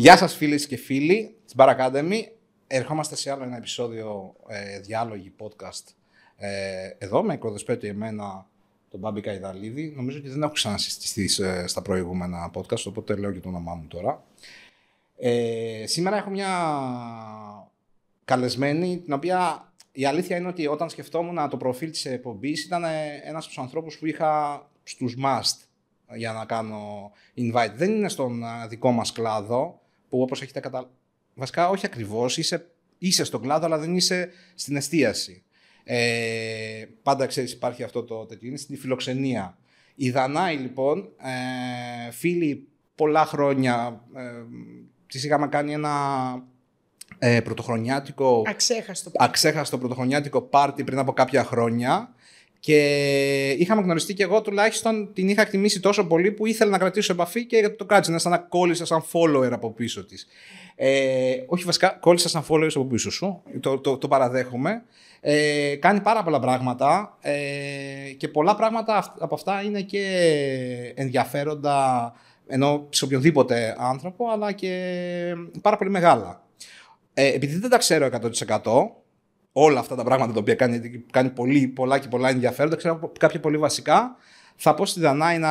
Γεια σας φίλες και φίλοι της Bar Academy. Ερχόμαστε σε άλλο ένα επεισόδιο ε, διάλογη podcast ε, εδώ με εκπροδεσπέτη εμένα τον Μπάμπη Καϊδαλίδη. Νομίζω ότι δεν έχω ξανασυστηθεί ε, στα προηγούμενα podcast, οπότε λέω και το όνομά μου τώρα. Ε, σήμερα έχω μια καλεσμένη, την οποία η αλήθεια είναι ότι όταν σκεφτόμουν το προφίλ της εκπομπής ήταν ε, ένας από τους ανθρώπους που είχα στους must για να κάνω invite. Δεν είναι στον δικό μας κλάδο, που όπως έχετε καταλάβει, βασικά όχι ακριβώς, είσαι, είσαι στον κλάδο αλλά δεν είσαι στην εστίαση. Ε, πάντα ξέρεις υπάρχει αυτό το τέτοιο, είναι στην φιλοξενία. Η Δανάη λοιπόν, ε, φίλοι πολλά χρόνια, ε, της είχαμε κάνει ένα ε, πρωτοχρονιάτικο... Αξέχαστο. Αξέχαστο πρωτοχρονιάτικο πάρτι πριν από κάποια χρόνια και είχαμε γνωριστεί και εγώ τουλάχιστον την είχα εκτιμήσει τόσο πολύ που ήθελα να κρατήσω επαφή και το κράτησα. Να σαν να κόλλησα σαν follower από πίσω της. Ε, όχι βασικά, κόλλησα σαν follower από πίσω σου. Το, το, το παραδέχομαι. Ε, κάνει πάρα πολλά πράγματα ε, και πολλά πράγματα από αυτά είναι και ενδιαφέροντα ενώ σε οποιονδήποτε άνθρωπο αλλά και πάρα πολύ μεγάλα. Ε, επειδή δεν τα ξέρω 100% όλα αυτά τα πράγματα τα οποία κάνει, κάνει πολύ, πολλά και πολλά ενδιαφέροντα, ξέρω κάποια πολύ βασικά. Θα πω στη Δανάη να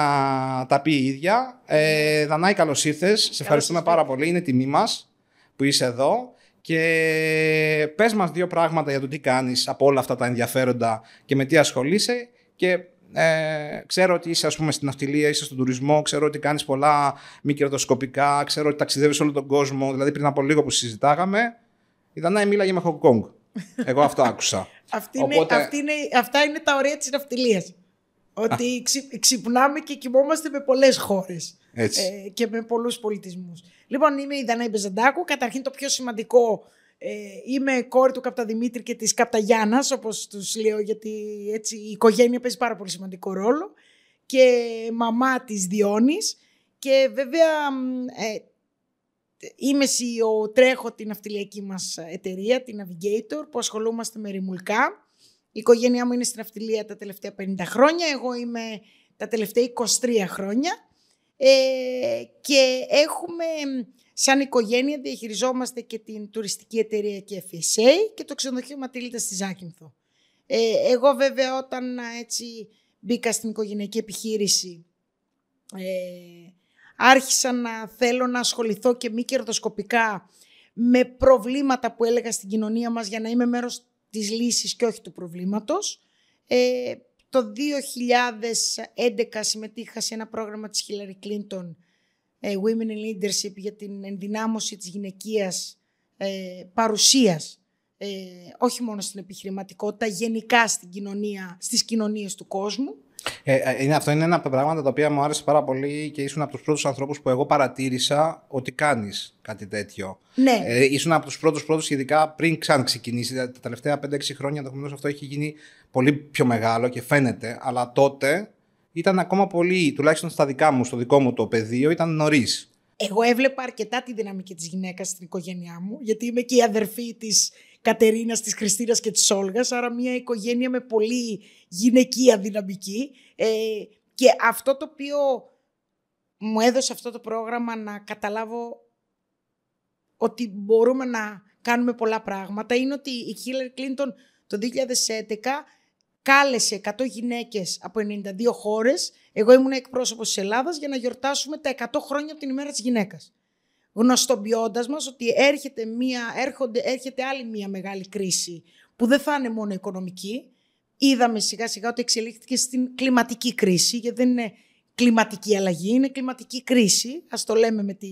τα πει η ίδια. Ε, Δανάη, καλώς ήρθες. Σε ευχαριστούμε πάρα πολύ. Είναι τιμή μας που είσαι εδώ. Και πες μας δύο πράγματα για το τι κάνεις από όλα αυτά τα ενδιαφέροντα και με τι ασχολείσαι και ε, ξέρω ότι είσαι ας πούμε στην ναυτιλία, είσαι στον τουρισμό, ξέρω ότι κάνεις πολλά μη κερδοσκοπικά, ξέρω ότι ταξιδεύεις όλο τον κόσμο, δηλαδή πριν από λίγο που συζητάγαμε, η Δανάη μίλαγε με Hong Kong. Εγώ αυτό άκουσα. αυτή είναι, αυτή είναι, αυτά είναι τα ωραία της ναυτιλίας. Ότι ξυπνάμε και κοιμόμαστε με πολλές χώρες ε, και με πολλούς πολιτισμούς. Λοιπόν, είμαι η Δανάη Μπεζαντάκου. Καταρχήν το πιο σημαντικό, ε, είμαι κόρη του Καπταδημήτρη και της Καπταγιάννας, όπως τους λέω, γιατί έτσι η οικογένεια παίζει πάρα πολύ σημαντικό ρόλο. Και μαμά της Διόνης. Και βέβαια ε, είμαι CEO, τρέχω την αυτιλιακή μας εταιρεία, την Navigator, που ασχολούμαστε με ρημουλκά. Η οικογένειά μου είναι στην αυτιλία τα τελευταία 50 χρόνια, εγώ είμαι τα τελευταία 23 χρόνια. Ε, και έχουμε σαν οικογένεια διαχειριζόμαστε και την τουριστική εταιρεία και FSA και το ξενοδοχείο Ματήλιτα στη Ζάκυνθο. Ε, εγώ βέβαια όταν έτσι μπήκα στην οικογενειακή επιχείρηση ε, άρχισα να θέλω να ασχοληθώ και μη κερδοσκοπικά με προβλήματα που έλεγα στην κοινωνία μας για να είμαι μέρος της λύσης και όχι του προβλήματος. Ε, το 2011 συμμετείχα σε ένα πρόγραμμα της Hillary Clinton ε, Women in Leadership για την ενδυνάμωση της γυναικείας ε, παρουσίας ε, όχι μόνο στην επιχειρηματικότητα, γενικά στην κοινωνία, στις κοινωνίες του κόσμου. Ε, ε, είναι, αυτό είναι ένα από τα πράγματα τα οποία μου άρεσε πάρα πολύ και ήσουν από τους πρώτους ανθρώπους που εγώ παρατήρησα ότι κάνεις κάτι τέτοιο. Ναι. Ε, ήσουν από τους πρώτους πρώτους, ειδικά πριν ξαν ξεκινήσει. Τα τελευταία 5-6 χρόνια ενδεχομένω αυτό έχει γίνει πολύ πιο μεγάλο και φαίνεται. Αλλά τότε ήταν ακόμα πολύ, τουλάχιστον στα δικά μου, στο δικό μου το πεδίο, ήταν νωρίς. Εγώ έβλεπα αρκετά τη δυναμική της γυναίκας στην οικογένειά μου, γιατί είμαι και η αδερφή της Κατερίνας, της Χριστίνας και της Όλγας, άρα μια οικογένεια με πολύ γυναικεία δυναμική. Ε, και αυτό το οποίο μου έδωσε αυτό το πρόγραμμα να καταλάβω ότι μπορούμε να κάνουμε πολλά πράγματα είναι ότι η Hillary Clinton το 2011 κάλεσε 100 γυναίκες από 92 χώρες, εγώ ήμουν εκπρόσωπος της Ελλάδας, για να γιορτάσουμε τα 100 χρόνια από την ημέρα της γυναίκας γνωστοποιώντας μας ότι έρχεται, μία, έρχονται, έρχεται άλλη μία μεγάλη κρίση που δεν θα είναι μόνο οικονομική. Είδαμε σιγά σιγά ότι εξελίχθηκε στην κλιματική κρίση, γιατί δεν είναι κλιματική αλλαγή, είναι κλιματική κρίση, ας το λέμε με, τη,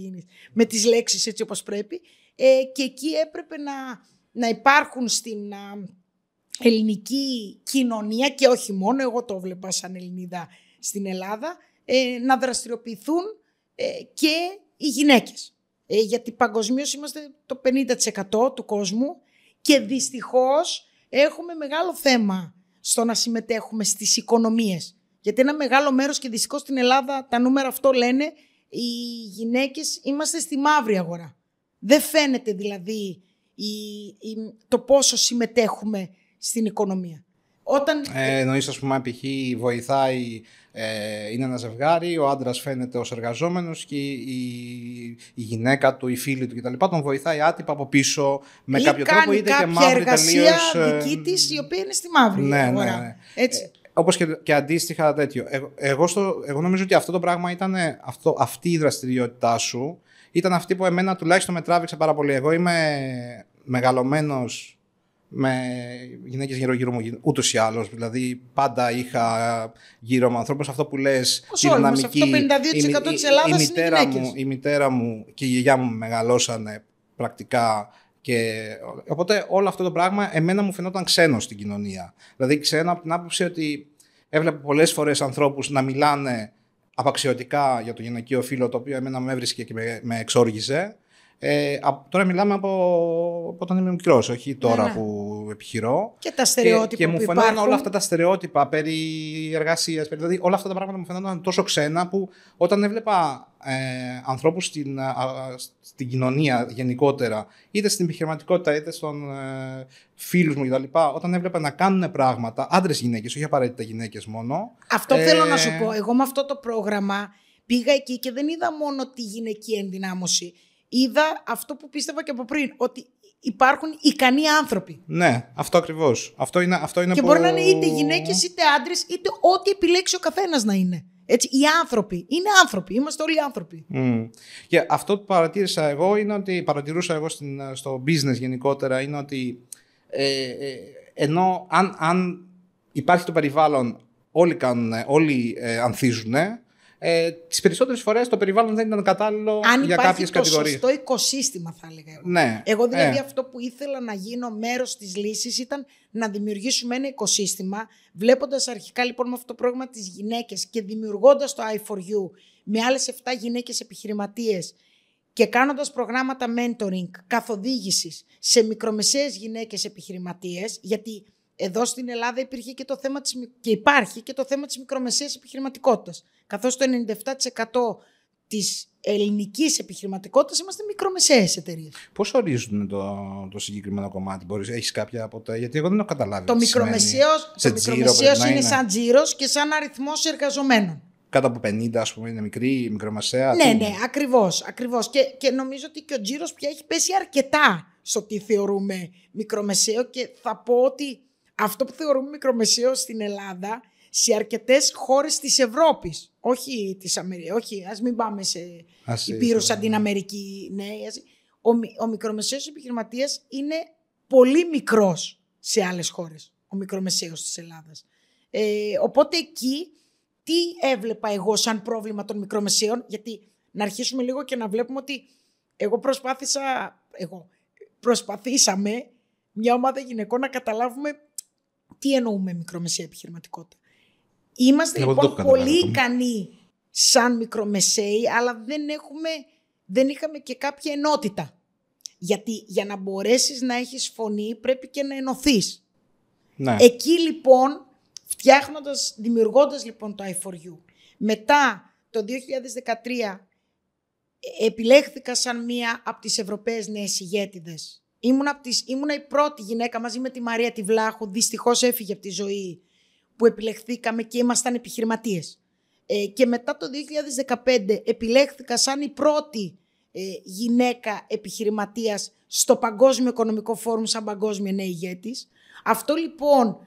με τις λέξεις έτσι όπως πρέπει. Ε, και εκεί έπρεπε να, να υπάρχουν στην ελληνική κοινωνία και όχι μόνο, εγώ το βλέπα σαν Ελληνίδα στην Ελλάδα, ε, να δραστηριοποιηθούν ε, και οι γυναίκες. Ε, γιατί παγκοσμίως είμαστε το 50% του κόσμου και δυστυχώς έχουμε μεγάλο θέμα στο να συμμετέχουμε στις οικονομίες. Γιατί ένα μεγάλο μέρος και δυστυχώς στην Ελλάδα τα νούμερα αυτό λένε οι γυναίκες είμαστε στη μαύρη αγορά. Δεν φαίνεται δηλαδή η, το πόσο συμμετέχουμε στην οικονομία. Όταν... Ε, εννοείς, ας πούμε, π.χ. βοηθάει, ε, είναι ένα ζευγάρι, ο άντρας φαίνεται ως εργαζόμενος και η, η, γυναίκα του, η φίλη του κτλ. τον βοηθάει άτυπα από πίσω με ή κάποιο τρόπο, είτε και μαύρη εργασία τελείως... Ε, δική της, η οποία είναι στη μαύρη ναι, αγορά. Ναι, ναι. Έτσι. Ε, όπως και, και αντίστοιχα τέτοιο. Εγώ, εγώ, στο, εγώ νομίζω ότι αυτό το πράγμα ήταν αυτό, αυτή η δραστηριότητά σου ήταν αυτή που εμένα τουλάχιστον με τράβηξε πάρα πολύ. Εγώ είμαι μεγαλωμένος με γυναίκες γύρω-γύρω μου ούτως ή άλλως. Δηλαδή πάντα είχα γύρω μου ανθρώπους αυτό που λες η δυναμική. Αυτό 52% της Ελλάδας η, μητέρα είναι μου, η μητέρα μου και η γιαγιά μου μεγαλώσανε πρακτικά και, οπότε όλο αυτό το πράγμα εμένα μου φαινόταν ξένο στην κοινωνία. Δηλαδή ξένο από την άποψη ότι έβλεπα πολλές φορές ανθρώπους να μιλάνε απαξιωτικά για το γυναικείο φύλλο το οποίο εμένα με έβρισκε και με, με εξόργιζε ε, τώρα μιλάμε από, από όταν είμαι μικρός, όχι τώρα ναι, ναι. που επιχειρώ. Και τα στερεότυπα. Και, και μου φαίνονταν όλα αυτά τα στερεότυπα περί εργασίας, δηλαδή όλα αυτά τα πράγματα μου φαίνονταν τόσο ξένα που όταν έβλεπα ε, ανθρώπους στην, στην κοινωνία γενικότερα, είτε στην επιχειρηματικότητα είτε στον ε, φίλους μου κτλ., όταν έβλεπα να κάνουν πράγματα, άντρες γυναίκες, όχι απαραίτητα γυναίκες μόνο. Αυτό ε, θέλω να σου πω. Εγώ με αυτό το πρόγραμμα πήγα εκεί και δεν είδα μόνο τη γυναική ενδυνάμωση είδα αυτό που πίστευα και από πριν, ότι υπάρχουν ικανοί άνθρωποι. Ναι, αυτό ακριβώς. Αυτό είναι, αυτό είναι και που... μπορεί να είναι είτε γυναίκες, είτε άντρες, είτε ό,τι επιλέξει ο καθένας να είναι. Έτσι, οι άνθρωποι. Είναι άνθρωποι. Είμαστε όλοι άνθρωποι. Mm. Και αυτό που παρατήρησα εγώ είναι ότι. Παρατηρούσα εγώ στην, στο business γενικότερα είναι ότι. Ε, ε, ενώ αν, αν υπάρχει το περιβάλλον, όλοι, κάνουν, όλοι ε, ανθίζουν, ε, τις περισσότερες φορές το περιβάλλον δεν ήταν κατάλληλο για κάποιες κατηγορίε. Αν υπάρχει το οικοσύστημα, θα έλεγα εγώ. Ναι. Εγώ δηλαδή ε. αυτό που ήθελα να γίνω μέρος της λύσης ήταν να δημιουργήσουμε ένα οικοσύστημα, βλέποντας αρχικά λοιπόν με αυτό το πρόγραμμα τις γυναίκες και δημιουργώντας το i4U με άλλες 7 γυναίκες επιχειρηματίες και κάνοντας προγράμματα mentoring, καθοδήγησης σε μικρομεσαίες γυναίκες επιχειρηματίες, γιατί εδώ στην Ελλάδα υπήρχε και το θέμα της, και υπάρχει και το θέμα της μικρομεσαίας επιχειρηματικότητας. Καθώς το 97% της ελληνικής επιχειρηματικότητας είμαστε μικρομεσαίες εταιρείες. Πώς ορίζουν το, το συγκεκριμένο κομμάτι, μπορείς, έχεις κάποια από τα... γιατί εγώ δεν έχω καταλάβει. Το μικρομεσαίος, το μικρομεσαίος είναι, είναι σαν τζίρος και σαν αριθμός εργαζομένων. Κάτω από 50, ας πούμε, είναι μικρή, μικρομεσαία. Ναι, ναι, ακριβώς. Ακριβώς. Και, και νομίζω ότι και ο τζίρος πια έχει πέσει αρκετά στο τι θεωρούμε μικρομεσαίο και θα πω ότι αυτό που θεωρούμε μικρομεσαίο στην Ελλάδα σε αρκετές χώρες της Ευρώπης. Όχι της Αμερική. Όχι, ας μην πάμε σε υπήρου σαν την Αμερική. Ναι, ο, ο μικρομεσαίος επιχειρηματίας είναι πολύ μικρός σε άλλες χώρες. Ο μικρομεσαίος της Ελλάδας. Ε, οπότε εκεί τι έβλεπα εγώ σαν πρόβλημα των μικρομεσαίων, γιατί να αρχίσουμε λίγο και να βλέπουμε ότι εγώ προσπάθησα, εγώ προσπαθήσαμε μια ομάδα γυναικών να καταλάβουμε τι εννοούμε μικρομεσαία επιχειρηματικότητα; Είμαστε λοιπόν πολύ ικανοί σαν μικρομεσαίοι, αλλά δεν, έχουμε, δεν είχαμε και κάποια ενότητα. Γιατί για να μπορέσεις να έχεις φωνή πρέπει και να ενωθείς. Ναι. Εκεί λοιπόν, φτιάχνοντας, δημιουργώντας λοιπόν το i4U, μετά το 2013 επιλέχθηκα σαν μία από τις Ευρωπαίες νέες ηγέτιδες Ήμουνα, τις, ήμουνα η πρώτη γυναίκα μαζί με τη Μαρία τη Βλάχου, δυστυχώς έφυγε από τη ζωή που επιλεχθήκαμε και ήμασταν επιχειρηματίες. Ε, και μετά το 2015 επιλέχθηκα σαν η πρώτη ε, γυναίκα επιχειρηματίας στο Παγκόσμιο Οικονομικό Φόρουμ σαν παγκόσμια νέα ηγέτης. Αυτό λοιπόν...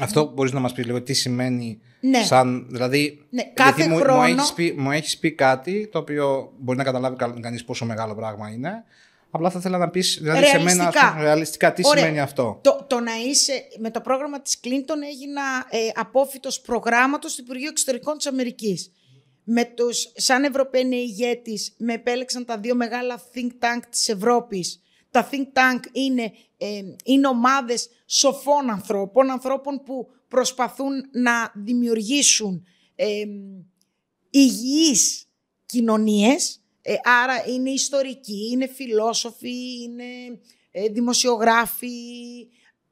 Αυτό μπορείς να μας πεις λίγο τι σημαίνει ναι. σαν... Δηλαδή, ναι, κάθε γιατί χρόνο... μου, έχεις πει, μου έχεις πει κάτι το οποίο μπορεί να καταλάβει κανείς πόσο μεγάλο πράγμα είναι Απλά θα ήθελα να πεις δηλαδή ρεαλιστικά. σε μένα ρεαλιστικά τι σημαίνει αυτό. Το, το να είσαι με το πρόγραμμα της Κλίντον έγινα ε, απόφυτος προγράμματος του Υπουργείου Εξωτερικών της Αμερικής. Με τους, σαν Ευρωπαίοι ηγέτη με επέλεξαν τα δύο μεγάλα think tank της Ευρώπης. Τα think tank είναι, ε, είναι ομάδες σοφών ανθρώπων, ανθρώπων που προσπαθούν να δημιουργήσουν ε, υγιείς κοινωνίες ε, άρα είναι ιστορικοί, είναι φιλόσοφοι, είναι ε, δημοσιογράφοι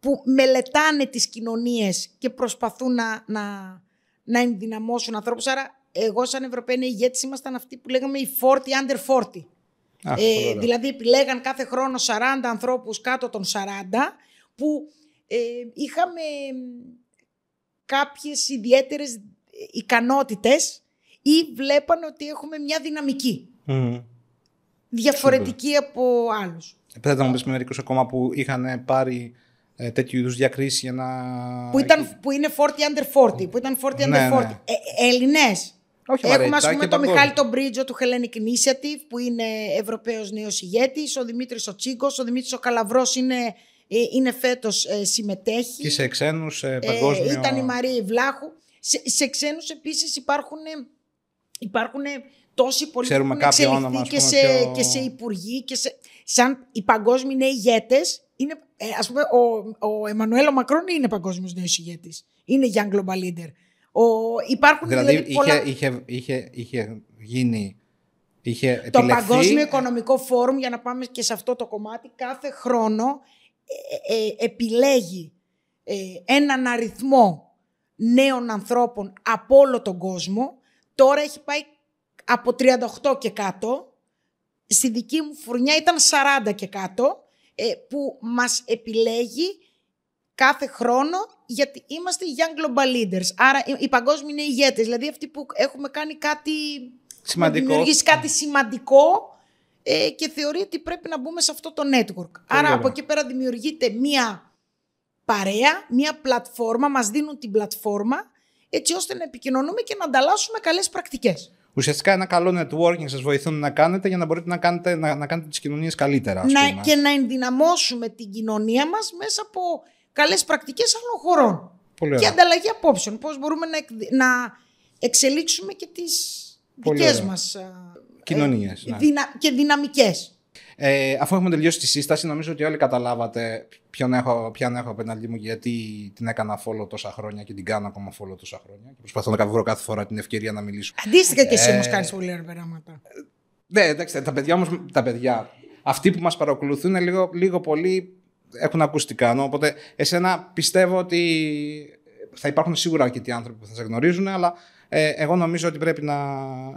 που μελετάνε τις κοινωνίες και προσπαθούν να, να, να ενδυναμώσουν ανθρώπους. Άρα εγώ σαν Ευρωπαίοι ηγέτης ήμασταν αυτοί που λέγαμε οι 40 under 40. ε, δηλαδή επιλέγαν κάθε χρόνο 40 ανθρώπους κάτω των 40 που ε, είχαμε κάποιες ιδιαίτερες ικανότητες ή βλέπανε ότι έχουμε μια δυναμική. Διαφορετική από άλλους. Πρέπει να μου πεις μερικούς ακόμα που είχαν πάρει ε, τέτοιου είδους διακρίσεις για να. Που, ήταν, που είναι 40 under 40. Που ήταν 40 under 40. Ναι, ναι. Ε, Έλληνες. Όχι Έχουμε ας πούμε τον Μιχάλη τον Μπρίτζο του Hellenic Initiative που είναι Ευρωπαίος νέος ηγέτης. Ο Δημήτρης ο Τσίγκος. Ο Δημήτρης ο Καλαβρός είναι, ε, είναι φέτος ε, συμμετέχει. Και σε ξένους ε, παγκόσμιο. Ε, ήταν η Μαρία Βλάχου. Σε, σε ξένους επίσης υπάρχουν, υπάρχουν τόσοι πολλοί που έχουν εξελιχθεί και, σε, πιο... και σε υπουργοί. Και σε, σαν οι παγκόσμιοι νέοι ηγέτες είναι, ε, ας πούμε, ο, ο Εμμανουέλο Μακρόν είναι παγκόσμιος νέος ηγέτης. Είναι young global leader. Ο, υπάρχουν δηλαδή, δηλαδή πολλά... είχε, είχε, είχε, είχε γίνει... Είχε το επιλεχθεί... Παγκόσμιο Οικονομικό Φόρουμ, για να πάμε και σε αυτό το κομμάτι, κάθε χρόνο ε, ε, επιλέγει ε, έναν αριθμό νέων ανθρώπων από όλο τον κόσμο. Τώρα έχει πάει από 38 και κάτω. Στη δική μου φουρνιά ήταν 40 και κάτω. Ε, που μας επιλέγει κάθε χρόνο γιατί είμαστε young global leaders. Άρα οι παγκόσμιοι είναι ηγέτες, δηλαδή αυτοί που έχουμε κάνει κάτι σημαντικό, δημιουργήσει κάτι σημαντικό ε, και θεωρεί ότι πρέπει να μπούμε σε αυτό το network. Άρα από εκεί πέρα δημιουργείται μία παρέα, μία πλατφόρμα, μας δίνουν την πλατφόρμα έτσι ώστε να επικοινωνούμε και να ανταλλάσσουμε καλές πρακτικές ουσιαστικά ένα καλό networking σας βοηθούν να κάνετε για να μπορείτε να κάνετε, να, να κάνετε τις κοινωνίες καλύτερα. Ας να, και να ενδυναμώσουμε την κοινωνία μας μέσα από καλές πρακτικές άλλων χωρών. Πολύ και ανταλλαγή απόψεων. Πώς μπορούμε να, να εξελίξουμε και τις Πολύ δικές ωραία. μας κοινωνίες. Ε, ναι. και δυναμικές. Ε, αφού έχουμε τελειώσει τη σύσταση, νομίζω ότι όλοι καταλάβατε ποιον έχω, ποιον έχω απέναντί μου γιατί την έκανα follow τόσα χρόνια και την κάνω ακόμα follow τόσα χρόνια. Και προσπαθώ να βρω κάθε φορά την ευκαιρία να μιλήσω. Αντίστοιχα και εσύ ε, όμως κάνεις πολύ ωραία πράγματα. Ναι, εντάξει, τα παιδιά όμως. Τα παιδιά, αυτοί που μας παρακολουθούν λίγο, λίγο πολύ έχουν ακουστικά. Νο, οπότε, εσένα πιστεύω ότι θα υπάρχουν σίγουρα αρκετοί άνθρωποι που θα σε γνωρίζουν, αλλά ε, εγώ νομίζω ότι πρέπει να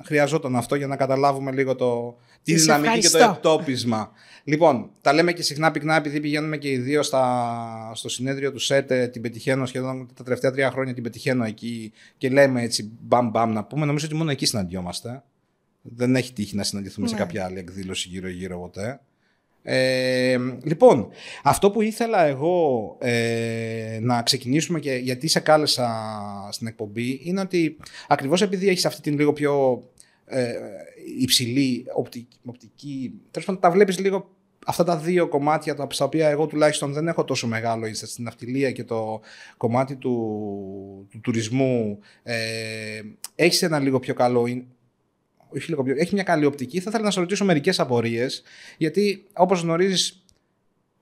χρειαζόταν αυτό για να καταλάβουμε λίγο το, τη δυναμική και το εκτόπισμα. λοιπόν, τα λέμε και συχνά πυκνά επειδή πηγαίνουμε και οι δύο στα, στο συνέδριο του ΣΕΤ, την πετυχαίνω σχεδόν τα τελευταία τρία χρόνια την πετυχαίνω εκεί και λέμε έτσι μπαμ μπαμ να πούμε. Νομίζω ότι μόνο εκεί συναντιόμαστε. Δεν έχει τύχει να συναντηθούμε σε ναι. κάποια άλλη εκδήλωση γύρω-γύρω ποτέ. Ε, λοιπόν, αυτό που ήθελα εγώ ε, να ξεκινήσουμε και γιατί σε κάλεσα στην εκπομπή είναι ότι ακριβώς επειδή έχεις αυτή την λίγο πιο ε, υψηλή οπτική, οπτική τέλος πάντων τα βλέπεις λίγο αυτά τα δύο κομμάτια τα οποία εγώ τουλάχιστον δεν έχω τόσο μεγάλο ίσα στην ναυτιλία και το κομμάτι του, του τουρισμού ε, έχεις ένα λίγο πιο καλό όχι λίγο πιο, έχει μια καλή οπτική. Θα ήθελα να σα ρωτήσω μερικές απορίες, γιατί όπως γνωρίζεις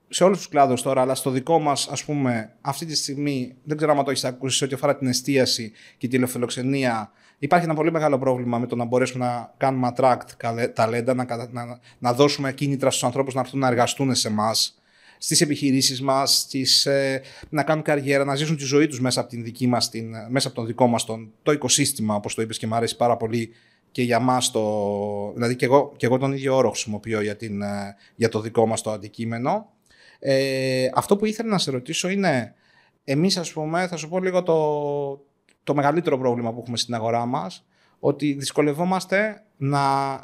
σε όλους τους κλάδους τώρα, αλλά στο δικό μας, ας πούμε, αυτή τη στιγμή, δεν ξέρω αν το έχεις ακούσει, σε ό,τι αφορά την εστίαση και τη τηλεφιλοξενία, υπάρχει ένα πολύ μεγάλο πρόβλημα με το να μπορέσουμε να κάνουμε attract ταλέντα, να, να, να δώσουμε κίνητρα στους ανθρώπους να έρθουν να εργαστούν σε εμάς στις επιχειρήσεις μας, ε, να κάνουν καριέρα, να ζήσουν τη ζωή τους μέσα από, την δική μας, την, μέσα από τον δικό μας τον, το οικοσύστημα, όπως το είπες και μου αρέσει πάρα πολύ και για μας το... Δηλαδή και εγώ, και εγώ τον ίδιο όρο χρησιμοποιώ για, την, ε, για το δικό μας το αντικείμενο. Ε, αυτό που ήθελα να σε ρωτήσω είναι, εμείς ας πούμε, θα σου πω λίγο το, το μεγαλύτερο πρόβλημα που έχουμε στην αγορά μας, ότι δυσκολευόμαστε να,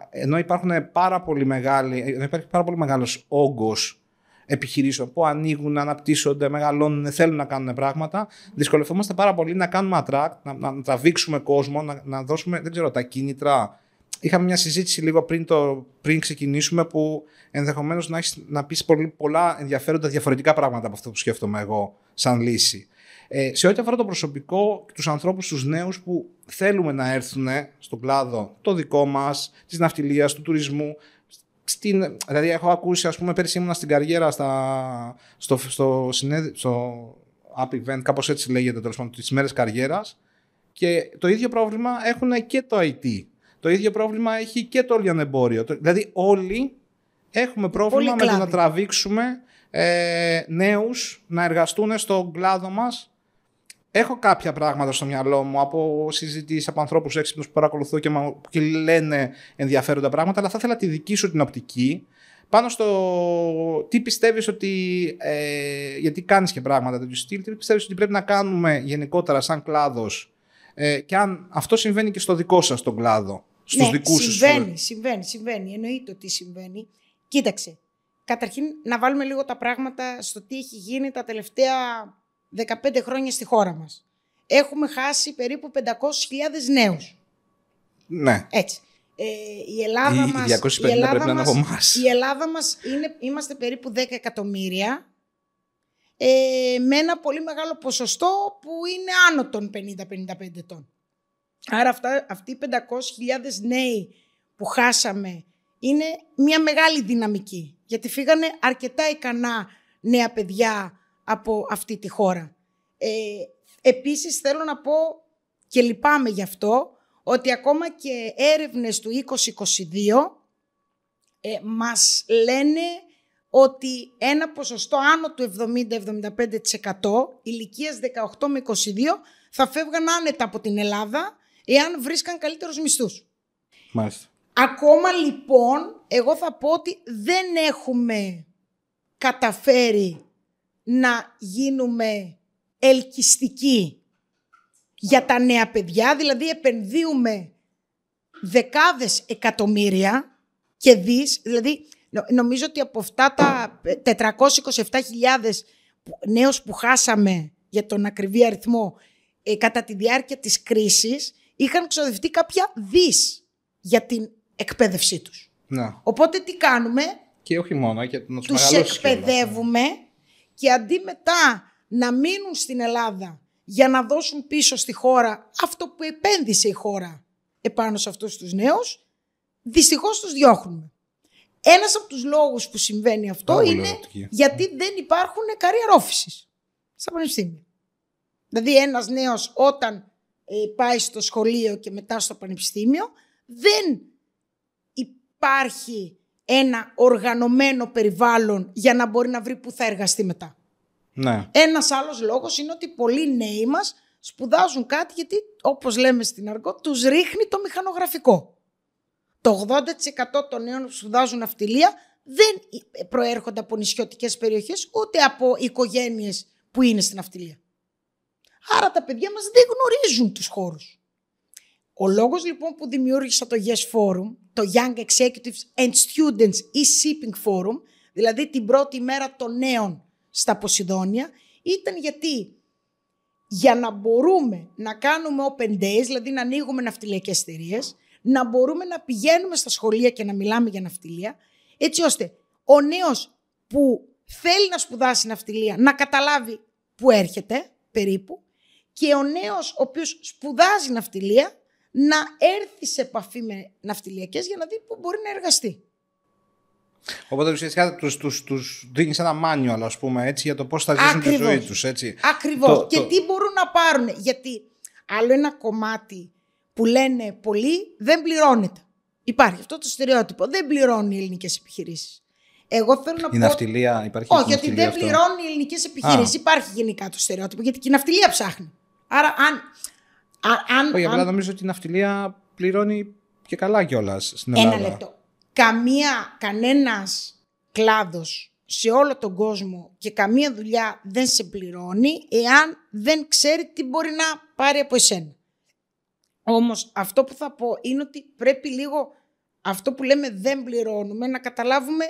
ενώ υπάρχουν πάρα πολύ μεγάλοι, ενώ υπάρχει πάρα πολύ μεγάλος όγκος επιχειρήσεων που ανοίγουν, αναπτύσσονται, μεγαλώνουν, θέλουν να κάνουν πράγματα. Δυσκολευόμαστε πάρα πολύ να κάνουμε attract, να, να, τραβήξουμε κόσμο, να, να δώσουμε δεν ξέρω, τα κίνητρα. Είχαμε μια συζήτηση λίγο πριν, το, πριν ξεκινήσουμε που ενδεχομένως να, να πεις πολλά ενδιαφέροντα διαφορετικά πράγματα από αυτό που σκέφτομαι εγώ σαν λύση. Ε, σε ό,τι αφορά το προσωπικό, τους ανθρώπους, τους νέους που θέλουμε να έρθουν στον κλάδο το δικό μας, της ναυτιλίας, του τουρισμού, στην, δηλαδή έχω ακούσει, ας πούμε, πέρυσι ήμουν στην καριέρα στα, στο, στο, στο App Event, κάπως έτσι λέγεται τέλος πάντων, τις μέρες καριέρας και το ίδιο πρόβλημα έχουν και το IT. Το ίδιο πρόβλημα έχει και το λιανεμπόριο. Δηλαδή όλοι έχουμε πρόβλημα με το να τραβήξουμε ε, νέους να εργαστούν στον κλάδο μας Έχω κάποια πράγματα στο μυαλό μου από συζητήσεις από ανθρώπους έξυπνους που παρακολουθώ και, και λένε ενδιαφέροντα πράγματα, αλλά θα ήθελα τη δική σου την οπτική πάνω στο τι πιστεύεις ότι, ε, γιατί κάνεις και πράγματα τέτοιου στυλ, τι πιστεύεις ότι πρέπει να κάνουμε γενικότερα σαν κλάδος ε, και αν αυτό συμβαίνει και στο δικό σας τον κλάδο, στους ναι, δικούς συμβαίνει, σας. συμβαίνει, συμβαίνει, εννοείται ότι συμβαίνει. Κοίταξε, καταρχήν να βάλουμε λίγο τα πράγματα στο τι έχει γίνει τα τελευταία 15 χρόνια στη χώρα μας. Έχουμε χάσει περίπου 500.000 νέους. Ναι. Έτσι. Ε, η Ελλάδα μας, η Ελλάδα μας, η Ελλάδα μας είναι, είμαστε περίπου 10 εκατομμύρια ε, με ένα πολύ μεγάλο ποσοστό που είναι άνω των 50-55 ετών. Άρα αυτά, αυτοί οι 500.000 νέοι που χάσαμε είναι μια μεγάλη δυναμική γιατί φύγανε αρκετά ικανά νέα παιδιά από αυτή τη χώρα. Ε, επίσης θέλω να πω και λυπάμαι γι' αυτό ότι ακόμα και έρευνες του 2022 ε, μας λένε ότι ένα ποσοστό άνω του 70-75% ηλικίας 18 με 22 θα φεύγαν άνετα από την Ελλάδα εάν βρίσκαν καλύτερους μισθούς. Μάλιστα. Ακόμα λοιπόν, εγώ θα πω ότι δεν έχουμε καταφέρει να γίνουμε ελκυστικοί για τα νέα παιδιά, δηλαδή επενδύουμε δεκάδες εκατομμύρια και δις, δηλαδή νομίζω ότι από αυτά τα 427.000 νέους που χάσαμε για τον ακριβή αριθμό ε, κατά τη διάρκεια της κρίσης, είχαν ξοδευτεί κάποια δις για την εκπαίδευσή τους. Να. Οπότε τι κάνουμε, και όχι μόνο, και να τους εκπαιδεύουμε και αντί μετά να μείνουν στην Ελλάδα για να δώσουν πίσω στη χώρα αυτό που επένδυσε η χώρα επάνω σε αυτούς τους νέους, δυστυχώς τους διώχνουμε. Ένας από τους λόγους που συμβαίνει αυτό είναι γιατί δεν υπάρχουν career offices στα πανεπιστήμια. Δηλαδή ένας νέος όταν ε, πάει στο σχολείο και μετά στο πανεπιστήμιο δεν υπάρχει ένα οργανωμένο περιβάλλον για να μπορεί να βρει που θα εργαστεί μετά. Ναι. Ένας άλλος λόγος είναι ότι πολλοί νέοι μας σπουδάζουν κάτι γιατί όπως λέμε στην αργό τους ρίχνει το μηχανογραφικό. Το 80% των νέων που σπουδάζουν ναυτιλία δεν προέρχονται από νησιωτικές περιοχές ούτε από οικογένειες που είναι στην ναυτιλία. Άρα τα παιδιά μας δεν γνωρίζουν τους χώρους. Ο λόγος λοιπόν που δημιούργησα το Yes Forum, το Young Executives and Students e-Shipping Forum, δηλαδή την πρώτη μέρα των νέων στα Ποσειδόνια ήταν γιατί για να μπορούμε να κάνουμε open days, δηλαδή να ανοίγουμε ναυτιλιακές εταιρείες, να μπορούμε να πηγαίνουμε στα σχολεία και να μιλάμε για ναυτιλία, έτσι ώστε ο νέος που θέλει να σπουδάσει ναυτιλία να καταλάβει που έρχεται περίπου και ο νέος ο οποίος σπουδάζει ναυτιλία να έρθει σε επαφή με ναυτιλιακές για να δει που μπορεί να εργαστεί. Οπότε ουσιαστικά τους, τους, τους δίνεις ένα μάνιο, ας πούμε, έτσι, για το πώς θα ζήσουν τη ζωή τους. Έτσι. Ακριβώς. και τι μπορούν να πάρουν. Γιατί άλλο ένα κομμάτι που λένε πολλοί δεν πληρώνεται. Υπάρχει αυτό το στερεότυπο. Δεν πληρώνει οι ελληνικές επιχειρήσεις. Εγώ θέλω να η πω. ναυτιλία υπάρχει. Όχι, γιατί δεν αυτό. πληρώνει οι ελληνικές επιχειρήσεις. Υπάρχει γενικά το στερεότυπο, γιατί και η ναυτιλία ψάχνει. Άρα, αν. Αν Όχι, απλά νομίζω ότι η ναυτιλία πληρώνει και καλά κιόλας στην Ελλάδα. Ένα λεπτό καμία, κανένας κλάδος σε όλο τον κόσμο και καμία δουλειά δεν σε πληρώνει εάν δεν ξέρει τι μπορεί να πάρει από εσένα. Όμως αυτό που θα πω είναι ότι πρέπει λίγο αυτό που λέμε δεν πληρώνουμε να καταλάβουμε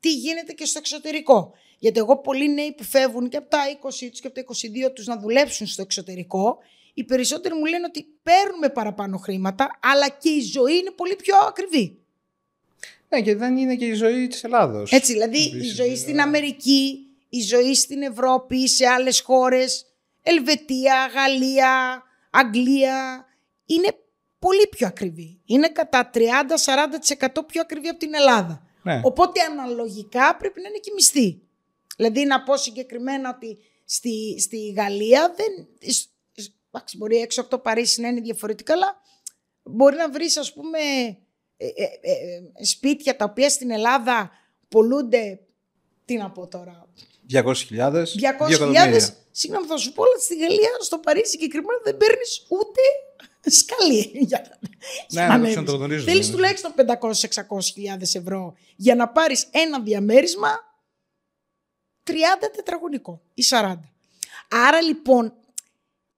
τι γίνεται και στο εξωτερικό. Γιατί εγώ πολλοί νέοι που φεύγουν και από τα 20 τους και από τα 22 τους να δουλέψουν στο εξωτερικό, οι περισσότεροι μου λένε ότι παίρνουμε παραπάνω χρήματα, αλλά και η ζωή είναι πολύ πιο ακριβή. Ναι, και δεν είναι και η ζωή της Ελλάδος. Έτσι, δηλαδή η ζωή στην Αμερική, η ζωή στην Ευρώπη, σε άλλες χώρες, Ελβετία, Γαλλία, Αγγλία, είναι πολύ πιο ακριβή. Είναι κατά 30-40% πιο ακριβή από την Ελλάδα. Ναι. Οπότε αναλογικά πρέπει να είναι και μισθή. Δηλαδή να πω συγκεκριμένα ότι στη, στη Γαλλία δεν... Εντάξει, μπορεί έξω από το Παρίσι να είναι διαφορετικά, αλλά μπορεί να βρεις ας πούμε ε, ε, ε, σπίτια τα οποία στην Ελλάδα πολλούνται, τι να πω τώρα, 200.000. 200.000. Συγγνώμη, θα σου πω, αλλά στη Γαλλία, στο Παρίσι συγκεκριμένα δεν παίρνεις ούτε σκαλί. Ναι, να το γνωρίζω. Θέλεις τουλάχιστον 500-600 ευρώ για να πάρεις ένα διαμέρισμα 30 τετραγωνικό ή 40. Άρα λοιπόν,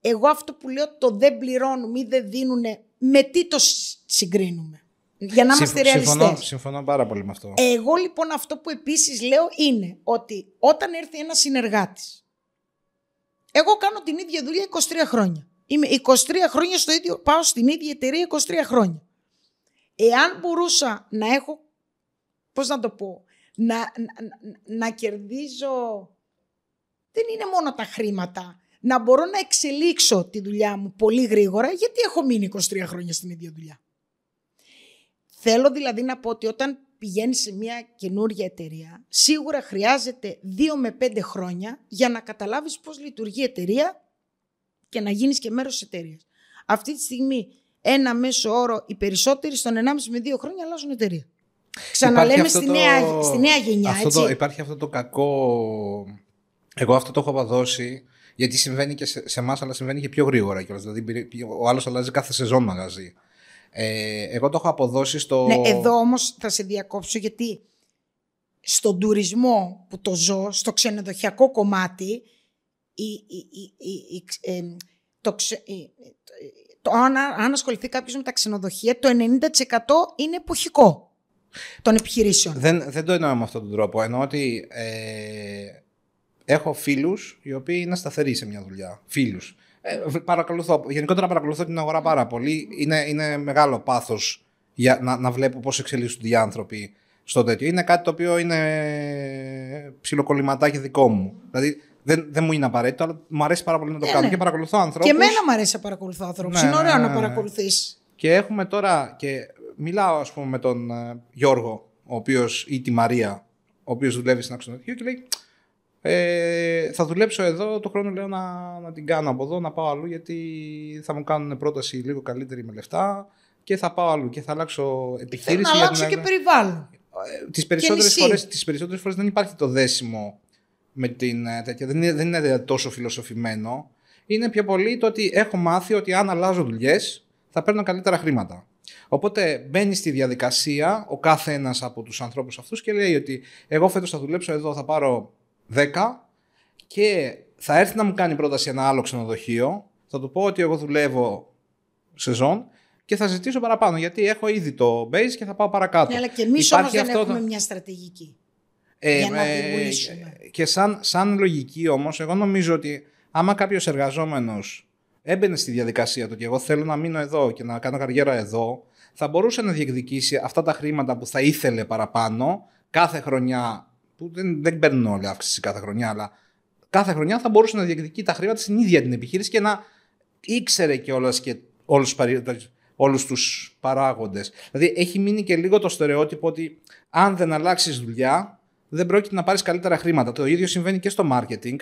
εγώ αυτό που λέω το δεν πληρώνουμε ή δεν δίνουν, με τι το συγκρίνουμε; Για να είμαστε ρεαλιστές. Συμφωνώ, συμφωνώ πάρα πολύ με αυτό. Εγώ λοιπόν αυτό που επίσης λέω είναι ότι όταν έρθει ένας συνεργάτης, εγώ κάνω την ίδια δουλειά 23 χρόνια. Είμαι 23 χρόνια στο ίδιο, πάω στην ίδια εταιρεία 23 χρόνια. Εάν μπορούσα να έχω, πώς να το πω, να, να, να κερδίζω, δεν είναι μόνο τα χρήματα, να μπορώ να εξελίξω τη δουλειά μου πολύ γρήγορα, γιατί έχω μείνει 23 χρόνια στην ίδια δουλειά. Θέλω δηλαδή να πω ότι όταν πηγαίνεις σε μια καινούργια εταιρεία, σίγουρα χρειάζεται 2 με 5 χρόνια για να καταλάβεις πώς λειτουργεί η εταιρεία και να γίνεις και μέρος της εταιρείας. Αυτή τη στιγμή ένα μέσο όρο οι περισσότεροι στον 1,5 με 2 χρόνια αλλάζουν εταιρεία. Ξαναλέμε στη, νέα, στη νέα γενιά, αυτό έτσι. Το, υπάρχει αυτό το κακό... Εγώ αυτό το έχω αποδώσει γιατί συμβαίνει και σε, σε εμάς, αλλά συμβαίνει και πιο γρήγορα Δηλαδή, ο άλλος αλλάζει κάθε σεζόν μαγαζί. Ε, εγώ το έχω αποδώσει στο. Ναι, εδώ όμως θα σε διακόψω γιατί στον τουρισμό που το ζω, στο ξενοδοχειακό κομμάτι, η, η, ε, το, ξε, το, αν, αν ασχοληθεί κάποιος με τα ξενοδοχεία, το 90% είναι εποχικό των επιχειρήσεων. Δεν, δεν το εννοώ με αυτόν τον τρόπο. Εννοώ ότι ε, έχω φίλους οι οποίοι είναι σταθεροί σε μια δουλειά. Φίλους. Ε, παρακολουθώ, γενικότερα παρακολουθώ την αγορά πάρα πολύ. Είναι, είναι μεγάλο πάθος για να, να βλέπω πώς εξελίσσονται οι άνθρωποι στο τέτοιο. Είναι κάτι το οποίο είναι ψιλοκολληματάκι δικό μου. Δηλαδή δεν, δεν μου είναι απαραίτητο, αλλά μου αρέσει πάρα πολύ να το ε, κάνω. Ναι. Και παρακολουθώ ανθρώπους. Και εμένα μου αρέσει να παρακολουθώ ανθρώπους. Ναι, είναι ωραίο ναι, να ναι, ναι. παρακολουθείς. Και έχουμε τώρα. Και μιλάω, ας πούμε, με τον uh, Γιώργο, ο οποίος ή τη Μαρία, ο οποίος δουλεύει στην αξιονοτική και λέει ε, θα δουλέψω εδώ, το χρόνο λέω να, να την κάνω από εδώ, να πάω αλλού γιατί θα μου κάνουν πρόταση λίγο καλύτερη με λεφτά και θα πάω αλλού και θα αλλάξω επιχείρηση. Θα αλλάξω και περιβάλλον. Ε, τις περισσότερες, φορές, τις περισσότερες φορές δεν υπάρχει το δέσιμο με την ε, τέτοια, δεν είναι, δεν είναι τόσο φιλοσοφημένο. Είναι πιο πολύ το ότι έχω μάθει ότι αν αλλάζω δουλειές θα παίρνω καλύτερα χρήματα. Οπότε μπαίνει στη διαδικασία ο κάθε ένας από τους ανθρώπους αυτούς και λέει ότι εγώ φέτος θα δουλέψω εδώ, θα πάρω 10 και θα έρθει να μου κάνει πρόταση ένα άλλο ξενοδοχείο. Θα του πω ότι εγώ δουλεύω σεζόν και θα ζητήσω παραπάνω γιατί έχω ήδη το base και θα πάω παρακάτω. Ναι, αλλά και εμείς όμως δεν έχουμε μια στρατηγική. Ε, για να ε, και σαν, σαν λογική όμως, εγώ νομίζω ότι άμα κάποιος εργαζόμενος έμπαινε στη διαδικασία του και εγώ θέλω να μείνω εδώ και να κάνω καριέρα εδώ, θα μπορούσε να διεκδικήσει αυτά τα χρήματα που θα ήθελε παραπάνω κάθε χρονιά που δεν, δεν παίρνουν όλη αύξηση κάθε χρονιά, αλλά κάθε χρονιά θα μπορούσε να διεκδικεί τα χρήματα στην ίδια την επιχείρηση και να ήξερε και και όλους, όλους τους παράγοντες. Δηλαδή έχει μείνει και λίγο το στερεότυπο ότι αν δεν αλλάξεις δουλειά δεν πρόκειται να πάρεις καλύτερα χρήματα. Το ίδιο συμβαίνει και στο marketing,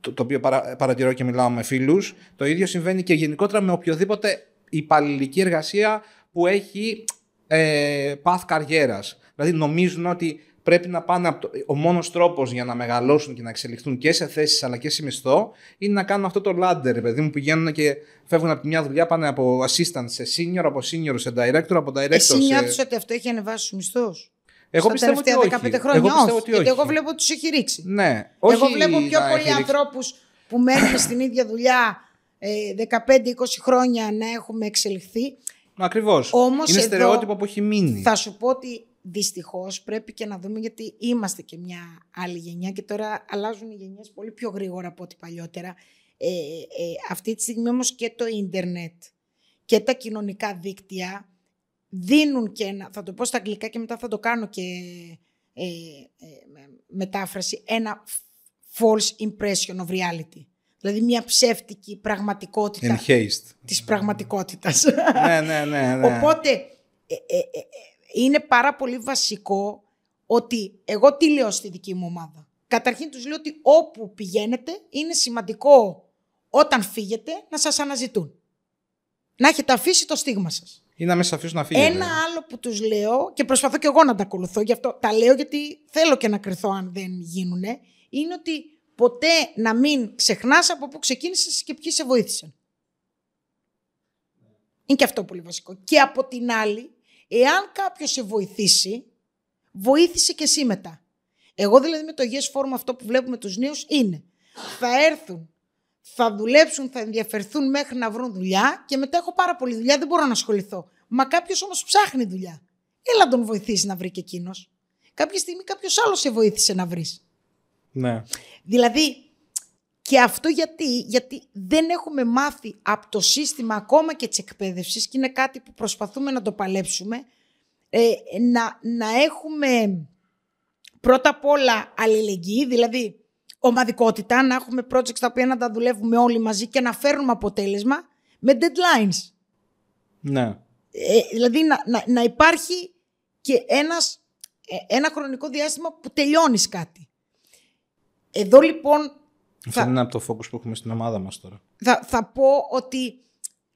το, το οποίο παρα, παρατηρώ και μιλάω με φίλους. Το ίδιο συμβαίνει και γενικότερα με οποιοδήποτε υπαλληλική εργασία που έχει ε, path καριέρας. Δηλαδή νομίζουν ότι πρέπει να πάνε. Από το... Ο μόνος τρόπος για να μεγαλώσουν και να εξελιχθούν και σε θέσεις αλλά και σε μισθό είναι να κάνουν αυτό το ladder. Παιδί μου πηγαίνουν και φεύγουν από τη μια δουλειά, πάνε από assistant σε senior, από senior σε director, από director Εσύ σε. Εσύ νιώθεις ότι αυτό έχει ανεβάσει του μισθού. Εγώ Στα πιστεύω ότι όχι. 15 χρόνια. Εγώ πιστεύω ότι όχι. Γιατί εγώ βλέπω ότι τους έχει ρίξει. Ναι, όχι εγώ βλέπω πιο πολλοί ανθρώπους που μένουν στην ίδια δουλειά 15-20 ε, χρόνια να έχουμε εξελιχθεί. Ακριβώς. Είναι στερεότυπο που έχει μείνει. Θα σου πω ότι Δυστυχώς πρέπει και να δούμε γιατί είμαστε και μια άλλη γενιά και τώρα αλλάζουν οι γενιές πολύ πιο γρήγορα από ό,τι παλιότερα. Ε, ε, αυτή τη στιγμή όμως και το ίντερνετ και τα κοινωνικά δίκτυα δίνουν και ένα, θα το πω στα αγγλικά και μετά θα το κάνω και ε, μετάφραση, ένα false impression of reality. Δηλαδή μια ψεύτικη πραγματικότητα Enhanced. της πραγματικότητας. ναι, ναι, ναι, ναι. Οπότε είναι πάρα πολύ βασικό ότι εγώ τι λέω στη δική μου ομάδα. Καταρχήν τους λέω ότι όπου πηγαίνετε είναι σημαντικό όταν φύγετε να σας αναζητούν. Να έχετε αφήσει το στίγμα σας. Ή να με σας αφήσουν να φύγετε. Ένα άλλο που τους λέω και προσπαθώ και εγώ να τα ακολουθώ, γι' αυτό τα λέω γιατί θέλω και να κρυθώ αν δεν γίνουνε, είναι ότι ποτέ να μην ξεχνάς από πού ξεκίνησες και ποιοι σε βοήθησαν. Είναι και αυτό πολύ βασικό. Και από την άλλη, εάν κάποιος σε βοηθήσει, βοήθησε και εσύ μετά. Εγώ δηλαδή με το Yes Forum αυτό που βλέπουμε τους νέους είναι θα έρθουν, θα δουλέψουν, θα ενδιαφερθούν μέχρι να βρουν δουλειά και μετά έχω πάρα πολύ δουλειά, δεν μπορώ να ασχοληθώ. Μα κάποιος όμως ψάχνει δουλειά. Έλα τον βοηθήσει να βρει και εκείνος. Κάποια στιγμή κάποιος άλλος σε βοήθησε να βρεις. Ναι. Δηλαδή, και αυτό γιατί, γιατί δεν έχουμε μάθει από το σύστημα ακόμα και της εκπαίδευσης και είναι κάτι που προσπαθούμε να το παλέψουμε, ε, να, να έχουμε πρώτα απ' όλα αλληλεγγύη, δηλαδή ομαδικότητα, να έχουμε projects τα οποία να τα δουλεύουμε όλοι μαζί και να φέρνουμε αποτέλεσμα με deadlines. Ναι. Ε, δηλαδή να, να, να υπάρχει και ένας, ε, ένα χρονικό διάστημα που τελειώνεις κάτι. Εδώ λοιπόν... Αυτό είναι από το focus που έχουμε στην ομάδα μας τώρα. Θα, θα πω ότι...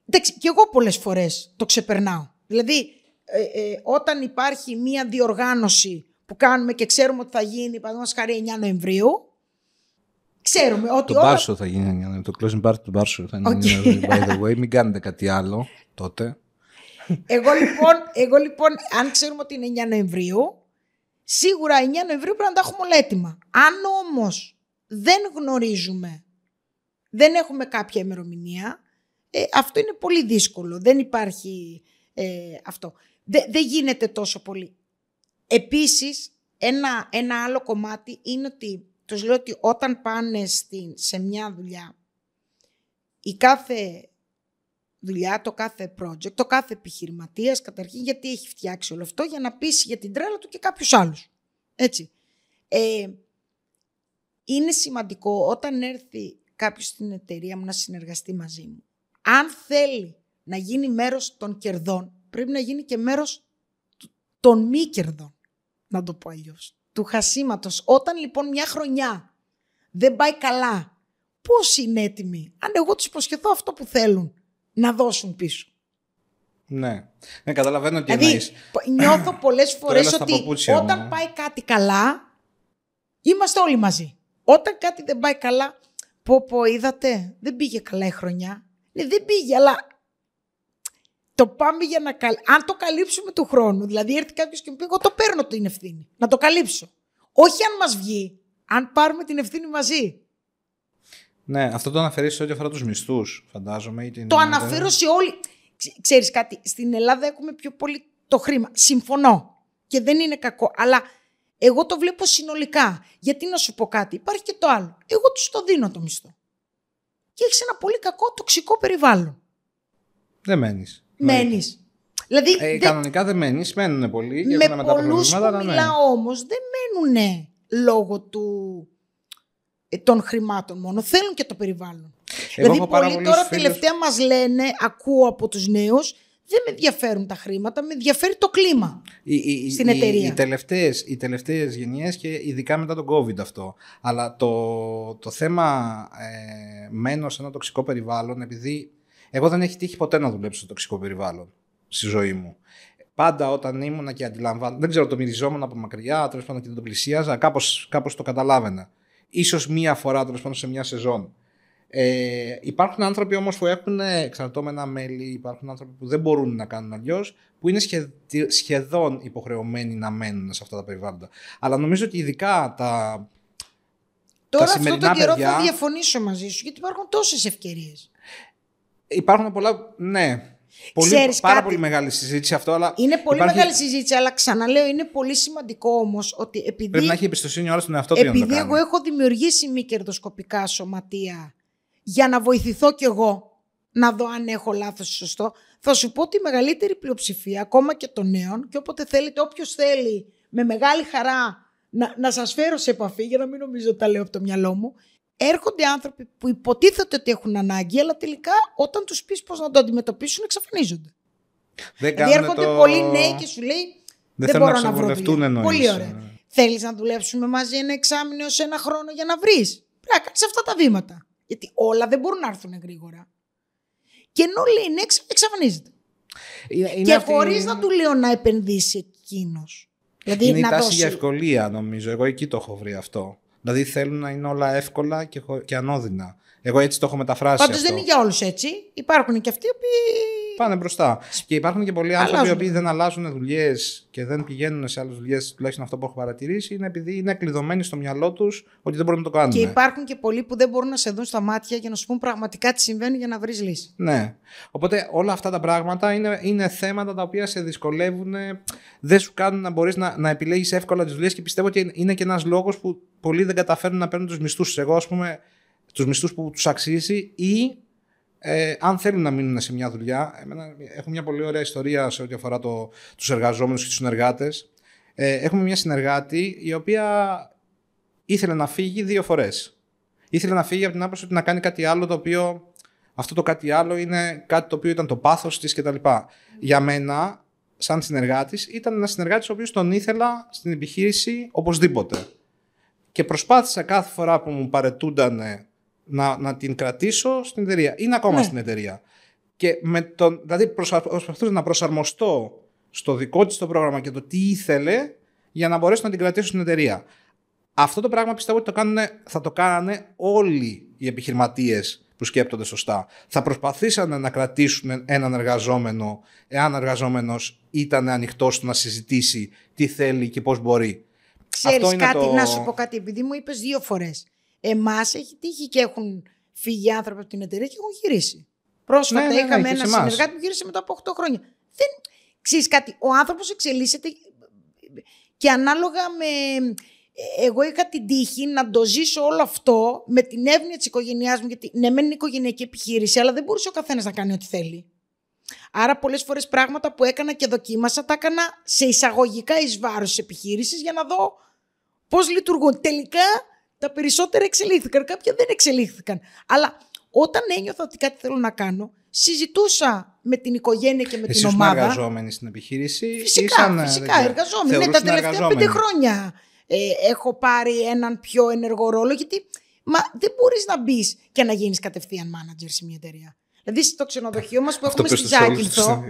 Εντάξει, και εγώ πολλές φορές το ξεπερνάω. Δηλαδή, ε, ε, όταν υπάρχει μία διοργάνωση που κάνουμε και ξέρουμε ότι θα γίνει, παραδείγματος χάρη 9 Νοεμβρίου, ξέρουμε ότι Το όλα... θα γίνει, το closing party του Μπάρσο θα είναι, okay. by the way, μην κάνετε κάτι άλλο τότε. Εγώ λοιπόν, εγώ λοιπόν, αν ξέρουμε ότι είναι 9 Νοεμβρίου, σίγουρα 9 Νοεμβρίου πρέπει να τα έχουμε όλα έτοιμα. Αν όμως δεν γνωρίζουμε, δεν έχουμε κάποια ημερομηνία, ε, αυτό είναι πολύ δύσκολο. Δεν υπάρχει ε, αυτό. δεν γίνεται τόσο πολύ. Επίσης, ένα, ένα άλλο κομμάτι είναι ότι τους λέω ότι όταν πάνε στην, σε μια δουλειά, η κάθε δουλειά, το κάθε project, το κάθε επιχειρηματίας καταρχήν γιατί έχει φτιάξει όλο αυτό για να πείσει για την τρέλα του και κάποιους άλλους. Έτσι. Ε, είναι σημαντικό όταν έρθει κάποιος στην εταιρεία μου να συνεργαστεί μαζί μου. Αν θέλει να γίνει μέρος των κερδών, πρέπει να γίνει και μέρος των μη κερδών να το πω αλλιώς. Του χασίματος. Όταν λοιπόν μια χρονιά δεν πάει καλά, πώς είναι έτοιμοι, αν εγώ τους υποσχεθώ αυτό που θέλουν, να δώσουν πίσω. Ναι. Ναι, καταλαβαίνω τι δηλαδή, Νιώθω πολλές φορές ότι όταν πάει κάτι καλά, είμαστε όλοι μαζί. Όταν κάτι δεν πάει καλά, πω πω είδατε, δεν πήγε καλά η χρονιά. Ναι, δεν πήγε, αλλά το πάμε για να Αν το καλύψουμε του χρόνου, δηλαδή έρθει κάποιος και μου πει: Εγώ το παίρνω την ευθύνη. Να το καλύψω. Όχι αν μας βγει, αν πάρουμε την ευθύνη μαζί. Ναι, αυτό το αναφέρεις σε ό,τι αφορά τους μισθούς, φαντάζομαι. Ή την... Το αναφέρω σε όλοι. Ξέρεις κάτι, στην Ελλάδα έχουμε πιο πολύ το χρήμα. Συμφωνώ. Και δεν είναι κακό. Αλλά εγώ το βλέπω συνολικά. Γιατί να σου πω κάτι, υπάρχει και το άλλο. Εγώ τους το δίνω το μισθό. Και έχεις ένα πολύ κακό τοξικό περιβάλλον. Δεν μένεις. Μένεις. Δηλαδή, ε, Κανονικά δεν μένεις, μένουν πολλοί. Και με πολλούς που ναι. μιλάω όμως δεν μένουν λόγω του, ε, των χρημάτων μόνο. Θέλουν και το περιβάλλον. Εγώ δηλαδή, πολλοί τώρα φίλους... τελευταία μας λένε, ακούω από τους νέους, δεν με ενδιαφέρουν τα χρήματα, με ενδιαφέρει το κλίμα οι, στην εταιρεία. Οι, τελευταίες, οι τελευταίες γενιές και ειδικά μετά τον COVID αυτό. Αλλά το, το θέμα ε, μένω σε ένα τοξικό περιβάλλον επειδή εγώ δεν έχει τύχει ποτέ να δουλέψω στο τοξικό περιβάλλον στη ζωή μου. Πάντα όταν ήμουνα και αντιλαμβάνω, δεν ξέρω, το μυριζόμουν από μακριά, τέλος πάντων και δεν το πλησίαζα, κάπως κάπως το καταλάβαινα. Ίσως μία φορά τέλος πάντων σε μια σεζόν. Ε, υπάρχουν άνθρωποι όμως που έχουν εξαρτώμενα μέλη, υπάρχουν άνθρωποι που δεν μπορούν να κάνουν αλλιώς, που είναι σχεδόν υποχρεωμένοι να μένουν σε αυτά τα περιβάλλοντα. Αλλά νομίζω ότι ειδικά τα. Τώρα τα αυτό τον καιρό παιδιά... θα διαφωνήσω μαζί σου, γιατί υπάρχουν τόσες ευκαιρίες. Υπάρχουν πολλά. Ναι. Πολύ, Ξέρεις πάρα πολύ μεγάλη συζήτηση αυτό. Αλλά είναι πολύ υπάρχει... μεγάλη συζήτηση, αλλά ξαναλέω, είναι πολύ σημαντικό όμως ότι επειδή. Πρέπει να έχει εμπιστοσύνη ο στον εαυτό του. Επειδή εγώ έχω δημιουργήσει μη κερδοσκοπικά σωματεία για να βοηθηθώ κι εγώ να δω αν έχω λάθος ή σωστό, θα σου πω ότι η μεγαλύτερη πλειοψηφία, ακόμα και των νέων, και όποτε θέλετε, όποιος θέλει με μεγάλη χαρά να, να σας φέρω σε επαφή, για να μην νομίζω ότι τα λέω από το μυαλό μου, έρχονται άνθρωποι που υποτίθεται ότι έχουν ανάγκη, αλλά τελικά όταν τους πεις πώς να το αντιμετωπίσουν, εξαφανίζονται. Δεν δηλαδή έρχονται το... πολλοί νέοι και σου λέει. Δεν, δεν μπορώ να, βρω δουλειά. Πολύ ωραία. Θέλεις να δουλέψουμε μαζί ένα εξάμεινο σε ένα χρόνο για να βρεις. Πρέπει να κάνει αυτά τα βήματα. Γιατί όλα δεν μπορούν να έρθουν γρήγορα. Και ενώ λέει ναι, εξαφανίζεται. Είναι και αυτή... χωρίς να του λέω να επενδύσει εκείνος. Δηλαδή, είναι να η τάση δώσει... για ευκολία, νομίζω. Εγώ εκεί το έχω βρει αυτό. Δηλαδή θέλουν να είναι όλα εύκολα και, και ανώδυνα. Εγώ έτσι το έχω μεταφράσει. Πάντως δεν είναι για όλους έτσι. Υπάρχουν και αυτοί που Πάνε μπροστά. Και υπάρχουν και πολλοί άνθρωποι οι οποίοι δεν αλλάζουν δουλειές και δεν πηγαίνουν σε άλλες δουλειές, τουλάχιστον αυτό που έχω παρατηρήσει, είναι επειδή είναι κλειδωμένοι στο μυαλό τους ότι δεν μπορούν να το κάνουν. Και υπάρχουν και πολλοί που δεν μπορούν να σε δουν στα μάτια για να σου πούν πραγματικά τι συμβαίνει για να βρεις λύση. Ναι. Οπότε όλα αυτά τα πράγματα είναι, είναι θέματα τα οποία σε δυσκολεύουν, δεν σου κάνουν να μπορείς να, να επιλέγεις εύκολα τις δουλειές και πιστεύω ότι είναι και ένας λόγος που πολλοί δεν καταφέρνουν να παίρνουν τους μισθούς τους. Εγώ, ας πούμε, τους μισθούς που τους αξίζει ή ε, αν θέλουν να μείνουν σε μια δουλειά. Εμένα, έχω μια πολύ ωραία ιστορία σε ό,τι αφορά το, τους εργαζόμενους και τους συνεργάτες. Ε, έχουμε μια συνεργάτη η οποία ήθελε να φύγει δύο φορές. Ήθελε να φύγει από την άποψη ότι να κάνει κάτι άλλο το οποίο αυτό το κάτι άλλο είναι κάτι το οποίο ήταν το πάθος της κτλ. Για μένα, σαν συνεργάτης, ήταν ένας συνεργάτης ο οποίος τον ήθελα στην επιχείρηση οπωσδήποτε. Και προσπάθησα κάθε φορά που μου παρετούνταν να, να την κρατήσω στην εταιρεία. Είναι ακόμα ναι. στην εταιρεία. Και με τον, δηλαδή προσπαθούσα να προσαρμοστώ στο δικό της το πρόγραμμα και το τι ήθελε για να μπορέσω να την κρατήσω στην εταιρεία. Αυτό το πράγμα πιστεύω ότι το κάνουν, θα το κάνανε όλοι οι επιχειρηματίες που σκέπτονται σωστά. Θα προσπαθήσαν να κρατήσουν έναν εργαζόμενο, εάν ο εργαζόμενος ήταν ανοιχτός στο να συζητήσει τι θέλει και πώς μπορεί. Ξέρεις κάτι, το... να σου πω κάτι, επειδή μου είπες δύο φορές. Εμάς έχει τύχει και έχουν φύγει άνθρωποι από την εταιρεία και έχουν γυρίσει. Πρόσφατα ναι, ναι, ναι είχαμε ένα συνεργάτη που γύρισε μετά από 8 χρόνια. Δεν ξέρεις κάτι. Ο άνθρωπος εξελίσσεται και ανάλογα με. Εγώ είχα την τύχη να το ζήσω όλο αυτό με την έννοια της οικογένειάς μου. Γιατί ναι, μεν είναι οικογενειακή επιχείρηση, αλλά δεν μπορούσε ο καθένας να κάνει ό,τι θέλει. Άρα, πολλές φορές πράγματα που έκανα και δοκίμασα τα έκανα σε εισαγωγικά εις βάρος της επιχείρησης για να δω πώς λειτουργούν. Τελικά τα περισσότερα εξελίχθηκαν, κάποια δεν εξελίχθηκαν. Αλλά όταν ένιωθα ότι κάτι θέλω να κάνω, συζητούσα με την οικογένεια και με Εσείς την ομάδα. Εσείς εργαζόμενοι στην επιχείρηση. Φυσικά, ήσαν, φυσικά εργαζόμενοι. Ναι, τα τελευταία πέντε χρόνια ε, έχω πάρει έναν πιο ενεργό ρόλο γιατί μα, δεν μπορείς να μπεις και να γίνεις κατευθείαν manager σε μια εταιρεία. Δηλαδή στο ξενοδοχείο μας που έχουμε στη Ζάκυνθο.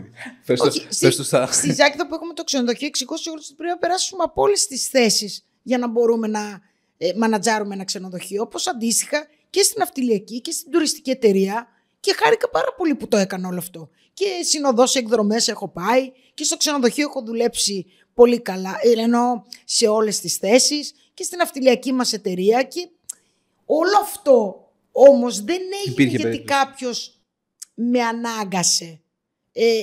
Στη Ζάκυνθο που έχουμε το ξενοδοχείο, εξηγώ σε όλους ότι πρέπει να περάσουμε από όλες τις θέσεις για να μπορούμε να ε, μανατζάρουμε ένα ξενοδοχείο, όπως αντίστοιχα και στην αυτιλιακή και στην τουριστική εταιρεία και χάρηκα πάρα πολύ που το έκανα όλο αυτό. Και συνοδός σε εκδρομές έχω πάει και στο ξενοδοχείο έχω δουλέψει πολύ καλά, ε, ενώ σε όλες τις θέσεις και στην αυτιλιακή μας εταιρεία και όλο αυτό όμως δεν έγινε γιατί κάποιος με ανάγκασε. Ε,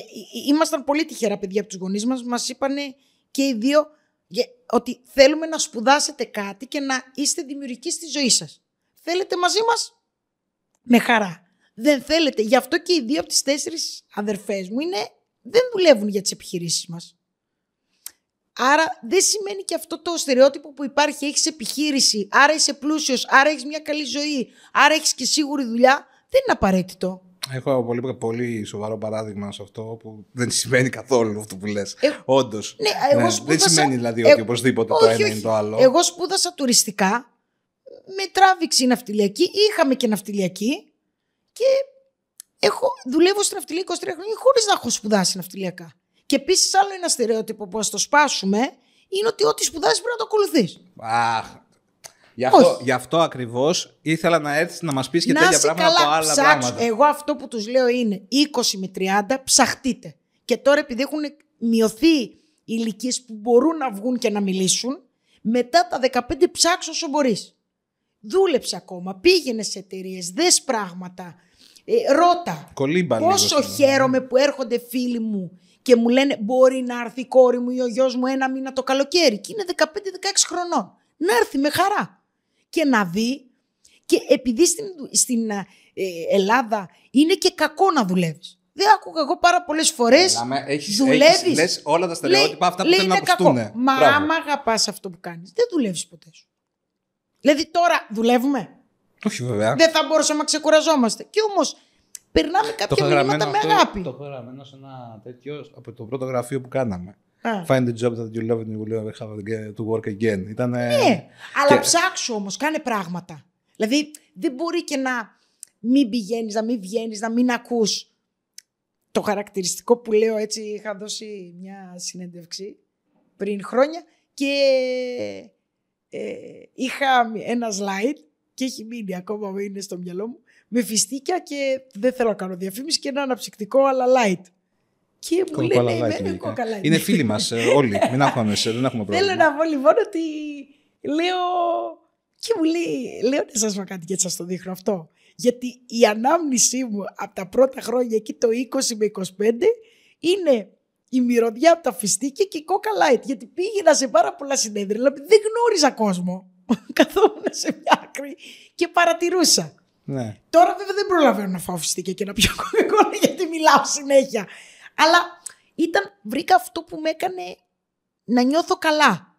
ήμασταν πολύ τυχερά παιδιά από τους γονείς μας, μας είπανε και οι δύο ότι θέλουμε να σπουδάσετε κάτι και να είστε δημιουργικοί στη ζωή σας. Θέλετε μαζί μας, με χαρά. Δεν θέλετε. Γι' αυτό και οι δύο από τις τέσσερις αδερφές μου είναι, δεν δουλεύουν για τις επιχειρήσεις μας. Άρα δεν σημαίνει και αυτό το στερεότυπο που υπάρχει, έχεις επιχείρηση, άρα είσαι πλούσιος, άρα έχεις μια καλή ζωή, άρα έχεις και σίγουρη δουλειά, δεν είναι απαραίτητο. Έχω πολύ, πολύ σοβαρό παράδειγμα σε αυτό που δεν σημαίνει καθόλου αυτό που λες. Ε, Όντως. Ναι, ναι, δεν σημαίνει δηλαδή ότι ε, οπωσδήποτε το ένα είναι το άλλο. Εγώ σπούδασα τουριστικά, με τράβηξε η ναυτιλιακή, είχαμε και ναυτιλιακή και έχω, δουλεύω στην ναυτιλία 23 χρόνια χωρίς να έχω σπουδάσει ναυτιλιακά. Και επίσης άλλο ένα στερεότυπο που ας το σπάσουμε είναι ότι ό,τι σπουδάζει πρέπει να το ακολουθείς. Αχ, Γι' αυτό, γι αυτό ακριβώς ήθελα να έρθεις να μας πεις και να τέτοια πράγματα καλά, από άλλα ψάξω. πράγματα. Εγώ αυτό που τους λέω είναι 20 με 30 ψαχτείτε. Και τώρα επειδή έχουν μειωθεί οι ηλικίες που μπορούν να βγουν και να μιλήσουν, μετά τα 15 ψάξω όσο μπορείς. Δούλεψε ακόμα, πήγαινε σε εταιρείες, δες πράγματα. Ε, ρώτα. Κολύμπα πόσο λίγο, χαίρομαι που έρχονται φίλοι μου και μου λένε μπορεί να έρθει η κόρη μου ή ο γιος μου ένα μήνα το καλοκαίρι και είναι 15-16 χρονών. Να έρθει με χαρά και να δει και επειδή στην, στην ε, Ελλάδα είναι και κακό να δουλεύεις. Δεν άκουγα εγώ πάρα πολλές φορές. Δουλεύεις. Λες όλα τα στερεότυπα αυτά που θέλουν να ακουστούν. Μα Μπράβο. άμα αγαπάς αυτό που κάνεις, δεν δουλεύεις ποτέ σου. Δηλαδή τώρα δουλεύουμε; Όχι βέβαια. Δεν θα μπορούσαμε να ξεκουραζόμαστε. Και όμως περνάμε κάποια μηνύματα με αγάπη. Το έχω γραμμένο σε ένα τέτοιο από το πρώτο γραφείο που κάναμε. Find a job that you love and you will never have to work again. Ήτανε... Ναι, αλλά ψάξου όμως, κάνε πράγματα. Δηλαδή δεν μπορεί και να μην πηγαίνεις, να μην βγαίνεις, να μην ακούς. Το χαρακτηριστικό που λέω έτσι, είχα δώσει μια συνέντευξη πριν χρόνια και ε, είχα ένα slide και έχει μείνει ακόμα, είναι στο μυαλό μου, με φιστίκια και δεν θέλω να κάνω διαφήμιση και ένα αναψυκτικό αλλά light. Και μου λέει, ναι, ναι, ναι, κόκαλα. Είναι φίλοι μας ε, όλοι. Μην αγχώνεσαι, δεν έχουμε πρόβλημα. Θέλω να πω λοιπόν ότι λέω. Και μου λέει, λέω να σας πω κάτι και σας το δείχνω αυτό. Γιατί η ανάμνησή μου από τα πρώτα χρόνια εκεί το 20 με 25 είναι η μυρωδιά από τα φιστίκια και η κόκα light. Γιατί πήγαινα σε πάρα πολλά συνέδρια, δηλαδή δεν γνώριζα κόσμο. Καθόμουν σε μια άκρη και παρατηρούσα. Ναι. Τώρα βέβαια δεν προλαβαίνω να φάω φιστίκια και να πιω κοκακόλα γιατί μιλάω συνέχεια. Αλλά ήταν, βρήκα αυτό που με έκανε να νιώθω καλά.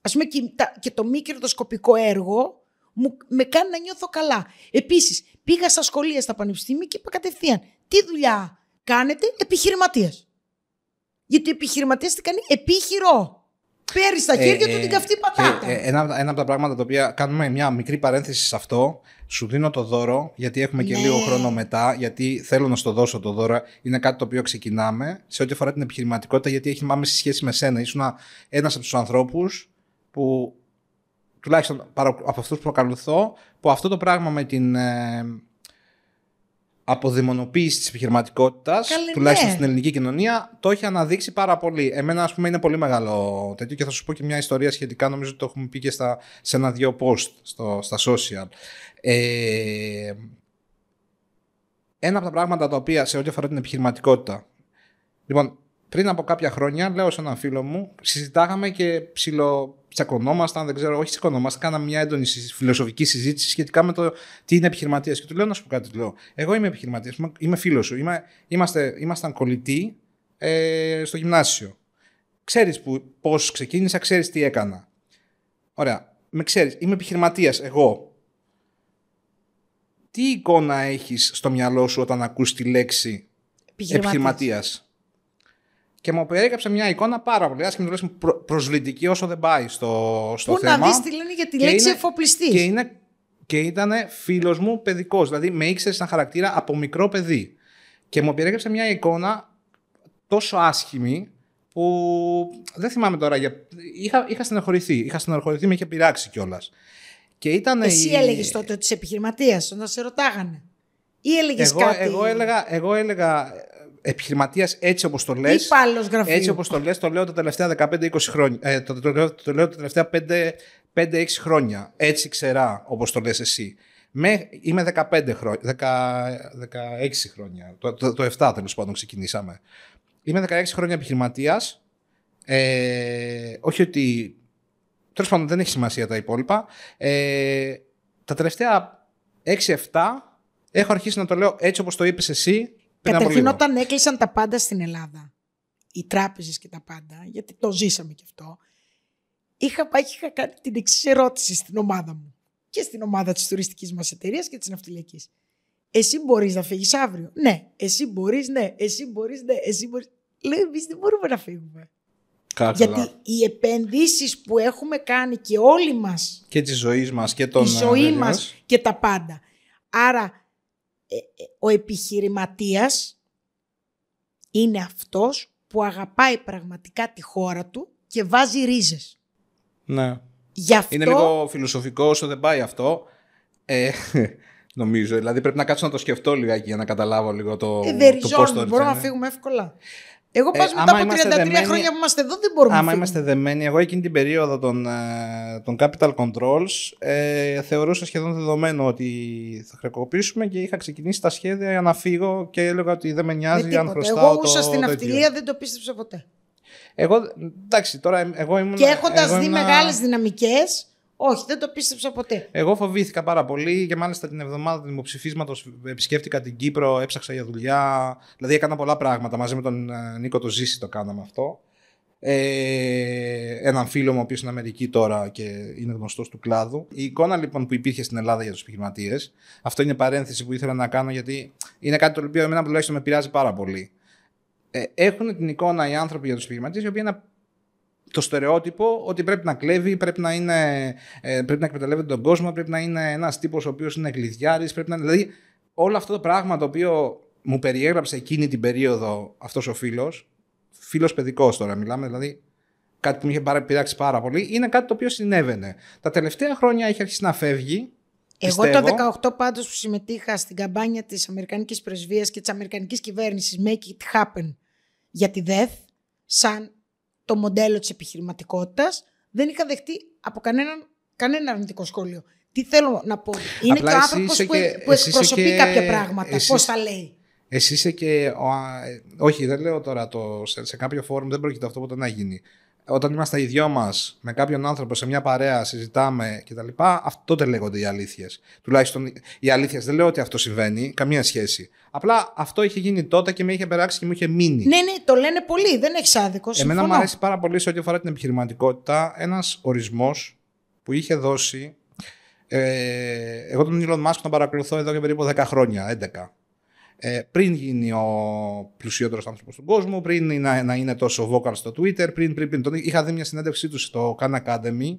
Ας πούμε και, και το μη κερδοσκοπικό έργο μου, με κάνει να νιώθω καλά. Επίσης, πήγα στα σχολεία, στα πανεπιστήμια και είπα κατευθείαν, τι δουλειά κάνετε επιχειρηματίας. Γιατί ο επιχειρηματίας τι κάνει επίχειρο. Παίρνεις στα χέρια του την καυτή πατάτα. Ε, ένα, ένα από τα πράγματα τα οποία κάνουμε μια μικρή παρένθεση σε αυτό, σου δίνω το δώρο, γιατί έχουμε και ναι. λίγο χρόνο μετά, γιατί θέλω να στο δώσω το δώρο. Είναι κάτι το οποίο ξεκινάμε σε ό,τι αφορά την επιχειρηματικότητα, γιατί έχει άμεση σχέση με σένα. Ήσουν ένας από τους ανθρώπους που, τουλάχιστον από αυτούς που ακολουθώ, που αυτό το πράγμα με την. Ε, αποδημονοποίησης της επιχειρηματικότητας, τουλάχιστον ναι. στην ελληνική κοινωνία, το έχει αναδείξει πάρα πολύ. Εμένα, ας πούμε, είναι πολύ μεγάλο τέτοιο και θα σου πω και μια ιστορία σχετικά. Νομίζω ότι το έχουμε πει και στα, σε ένα-δύο post στο, στα social. Ε, ένα από τα πράγματα τα οποία σε ό,τι αφορά την επιχειρηματικότητα. Λοιπόν, πριν από κάποια χρόνια, λέω σε έναν φίλο μου, συζητάγαμε και ψηλο τσακωνόμασταν, δεν ξέρω, όχι τσακωνόμασταν, κάναμε μια έντονη φιλοσοφική συζήτηση σχετικά με το τι είναι επιχειρηματίας. Και του λέω να σου πω κάτι, του λέω. Εγώ είμαι επιχειρηματίας, είμαι φίλος σου. Είμαι, είμαστε, ήμασταν κολλητοί ε, στο γυμνάσιο. Ξέρεις πώς ξεκίνησα, ξέρεις τι έκανα. Ωραία. Με ξέρεις, είμαι επιχειρηματίας εγώ. Τι εικόνα έχεις στο μυαλό σου όταν ακούς τη λέξη επιχειρηματίας; Και μου περιέγραψε μια εικόνα πάρα πολύ άσχημη, τουλάχιστον προ, προσβλητική όσο δεν πάει στο, στο Πού θέμα. να δεις τι λένε για τη λέξη εφοπλιστής. Και, είναι, και ήταν φίλος μου παιδικός. Δηλαδή με ήξερε σαν χαρακτήρα από μικρό παιδί. Και μου περιέγραψε μια εικόνα τόσο άσχημη που δεν θυμάμαι τώρα. Για... Είχα, είχα στενοχωρηθεί. Είχα στενοχωρηθεί, με είχε πειράξει κιόλας. Και ήταν Εσύ η... έλεγες τότε ότι είσαι επιχειρηματίας, όταν σε ρωτάγανε. Ή έλεγες κάτι; Εγώ έλεγα, εγώ έλεγα επιχειρηματίας έτσι όπως το λες. Έτσι όπως το λες, το λέω τα τελευταία 15-20 χρόνια. Ε, το, το, το, το, λέω τα τελευταία 5-6 χρόνια. Έτσι ξερά όπως το λες εσύ. Με, είμαι 15 χρόνια, 16 χρόνια. Το, το, το 7 τέλος πάντων ξεκινήσαμε. Είμαι 16 χρόνια επιχειρηματίας. Ε, όχι ότι. Τέλος πάντων δεν έχει σημασία τα υπόλοιπα. Ε, τα τελευταία 6-7 έχω αρχίσει να το λέω έτσι όπως το είπες εσύ Καταρχήν όταν έκλεισαν τα πάντα στην Ελλάδα, οι τράπεζες και τα πάντα, γιατί το ζήσαμε κι αυτό, είχα πάει και είχα κάνει την εξής ερώτηση στην ομάδα μου και στην ομάδα της τουριστικής μας εταιρείας και της ναυτιλιακής. Εσύ μπορείς να φύγεις αύριο; Ναι. Εσύ μπορείς, ναι. Εσύ μπορείς, ναι. Εσύ μπορείς; Λέω, εμείς δεν μπορούμε να φύγουμε. Κάτσε Γιατί οι επενδύσεις που έχουμε κάνει και όλοι μας. Και της ζωής μας και τον. Η ζωή μας και τα πάντα. Άρα ε, ε, ο επιχειρηματίας είναι αυτός που αγαπάει πραγματικά τη χώρα του και βάζει ρίζες. Ναι. Γι αυτό... Είναι λίγο φιλοσοφικό όσο δεν πάει αυτό. Ε, νομίζω. Δηλαδή πρέπει να κάτσω να το σκεφτώ λιγάκι για να καταλάβω λίγο το, ε, το πώς το Μπορούμε να φύγουμε εύκολα. Εγώ πάω ε, μετά από 33 δεμένοι, χρόνια που είμαστε εδώ δεν μπορούμε άμα να είμαστε δεμένοι, εγώ εκείνη την περίοδο των, ε, των Capital Controls ε, θεωρούσα σχεδόν δεδομένο ότι θα χρεοκοπήσουμε και είχα ξεκινήσει τα σχέδια για να φύγω και έλεγα ότι δεν με νοιάζει αν χρωστάω Εγώ ούσα στην αυτιλία δεν το πίστεψα ποτέ. Εγώ, εντάξει, τώρα εγώ ήμουν... Και έχοντας δει ήμουν... μεγάλες δυναμικές, όχι, δεν το πίστεψα ποτέ. Εγώ φοβήθηκα πάρα πολύ και μάλιστα την εβδομάδα του δημοψηφίσματος επισκέφτηκα την Κύπρο, έψαξα για δουλειά. Δηλαδή έκανα πολλά πράγματα. Μαζί με τον ε, Νίκο το Ζήση το κάναμε αυτό. Ε, έναν φίλο μου, ο οποίος είναι Αμερική τώρα και είναι γνωστός του κλάδου. Η εικόνα λοιπόν που υπήρχε στην Ελλάδα για τους επιχειρηματίες, αυτό είναι παρένθεση που ήθελα να κάνω γιατί είναι κάτι το οποίο εμένα τουλάχιστον με πειράζει πάρα πολύ. Ε, έχουν την εικόνα οι άνθρωποι για τους επιχειρηματίες, οι οποίοι είναι το στερεότυπο ότι πρέπει να κλέβει, πρέπει να, είναι, ε, πρέπει να εκμεταλλεύεται τον κόσμο, πρέπει να είναι ένας τύπος ο οποίος είναι γλυδιάρη. Να... Δηλαδή, όλο αυτό το πράγμα το οποίο μου περιέγραψε εκείνη την περίοδο αυτός ο φίλος, φίλος παιδικός τώρα μιλάμε, δηλαδή κάτι που μου είχε πειράξει πάρα πολύ, είναι κάτι το οποίο συνέβαινε. Τα τελευταία χρόνια έχει αρχίσει να φεύγει. Εγώ το 18 πάντως που συμμετείχα στην καμπάνια της Αμερικανικής Πρεσβείας και της Αμερικανικής Κυβέρνησης Make it happen για τη ΔΕΘ, σαν το μοντέλο της επιχειρηματικότητας, δεν είχα δεχτεί από κανέναν, κανένα αρνητικό σχόλιο. Τι θέλω να πω. Είναι Απλά και ο άνθρωπος που, που εκπροσωπεί και... κάποια πράγματα. Εσύ... Πώς τα λέει. Εσύ είσαι και. Όχι, δεν λέω τώρα το, σε, σε κάποιο φόρουμ, δεν πρόκειται αυτό ποτέ να γίνει όταν είμαστε οι δυο μας με κάποιον άνθρωπο σε μια παρέα, συζητάμε κτλ. Αυτό τότε λέγονται οι αλήθειες. Τουλάχιστον οι αλήθειες. Δεν λέω ότι αυτό συμβαίνει, καμία σχέση. Απλά αυτό είχε γίνει τότε και με είχε περάξει και μου είχε μείνει. Ναι, ναι, το λένε πολύ, δεν έχεις άδικο. Εμένα μου αρέσει πάρα πολύ σε ό,τι αφορά την επιχειρηματικότητα ένας ορισμός που είχε δώσει. Ε, εγώ τον Elon Musk τον παρακολουθώ εδώ και περίπου 10 χρόνια, 11 ε, πριν γίνει ο πλουσιότερος άνθρωπος του κόσμου, πριν να, να είναι τόσο vocal στο Twitter, πριν, πριν, πριν. Τον, είχα δει μια συνέντευξή του στο Khan Academy,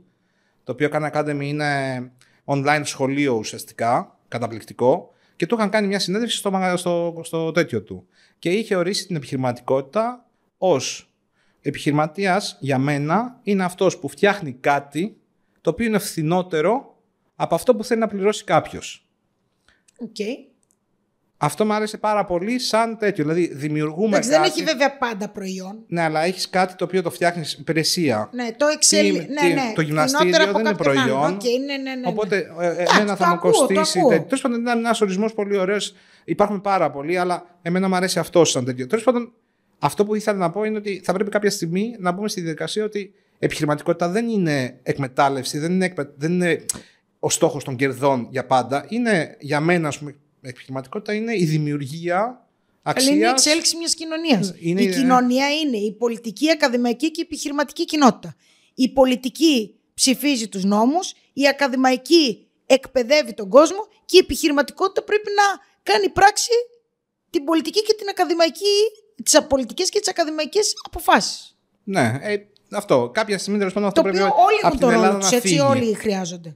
το οποίο Khan Academy είναι online σχολείο ουσιαστικά, καταπληκτικό, και του είχαν κάνει μια συνέντευξη στο, στο, στο τέτοιο του. Και είχε ορίσει την επιχειρηματικότητα ως επιχειρηματίας για μένα είναι αυτός που φτιάχνει κάτι το οποίο είναι φθηνότερο από αυτό που θέλει να πληρώσει κάποιος. Okay. Αυτό μου άρεσε πάρα πολύ σαν τέτοιο. Δηλαδή, δημιουργούμε. Εντάξει, κάτι... δεν έχει βέβαια πάντα προϊόν. Ναι, αλλά έχεις κάτι το οποίο το φτιάχνεις υπηρεσία. Ναι, το Excel. ναι, ναι. Το γυμναστήριο δεν είναι προϊόν. Okay, ναι, ναι, ναι, ναι. Οπότε, ε, ε, εμένα θα μου κοστίσει. Τέλος πάντων, ήταν ένας ορισμός πολύ ωραίος. Υπάρχουν πάρα πολλοί, αλλά εμένα μου αρέσει αυτός σαν τέτοιο. Τέλος πάντων, αυτό που ήθελα να πω είναι ότι θα πρέπει κάποια στιγμή να μπούμε στη διαδικασία ότι επιχειρηματικότητα δεν είναι εκμετάλλευση, δεν είναι, δεν είναι ο στόχος των κερδών για πάντα. Είναι για μένα, ας πούμε, επιχειρηματικότητα είναι η δημιουργία αξία. Είναι η εξέλιξη μιας κοινωνίας. Η κοινωνία είναι η πολιτική, η ακαδημαϊκή και η επιχειρηματική κοινότητα. Η πολιτική ψηφίζει τους νόμους, η ακαδημαϊκή εκπαιδεύει τον κόσμο και η επιχειρηματικότητα πρέπει να κάνει πράξη την πολιτική και την ακαδημαϊκή, τις πολιτικέ και τις ακαδημαϊκές αποφάσεις. Ναι, ε, αυτό. Κάποια στιγμή τέλος πάντων αυτό το πρέπει να Όλοι έχουν τον ρόλο τους, έτσι όλοι χρειάζονται.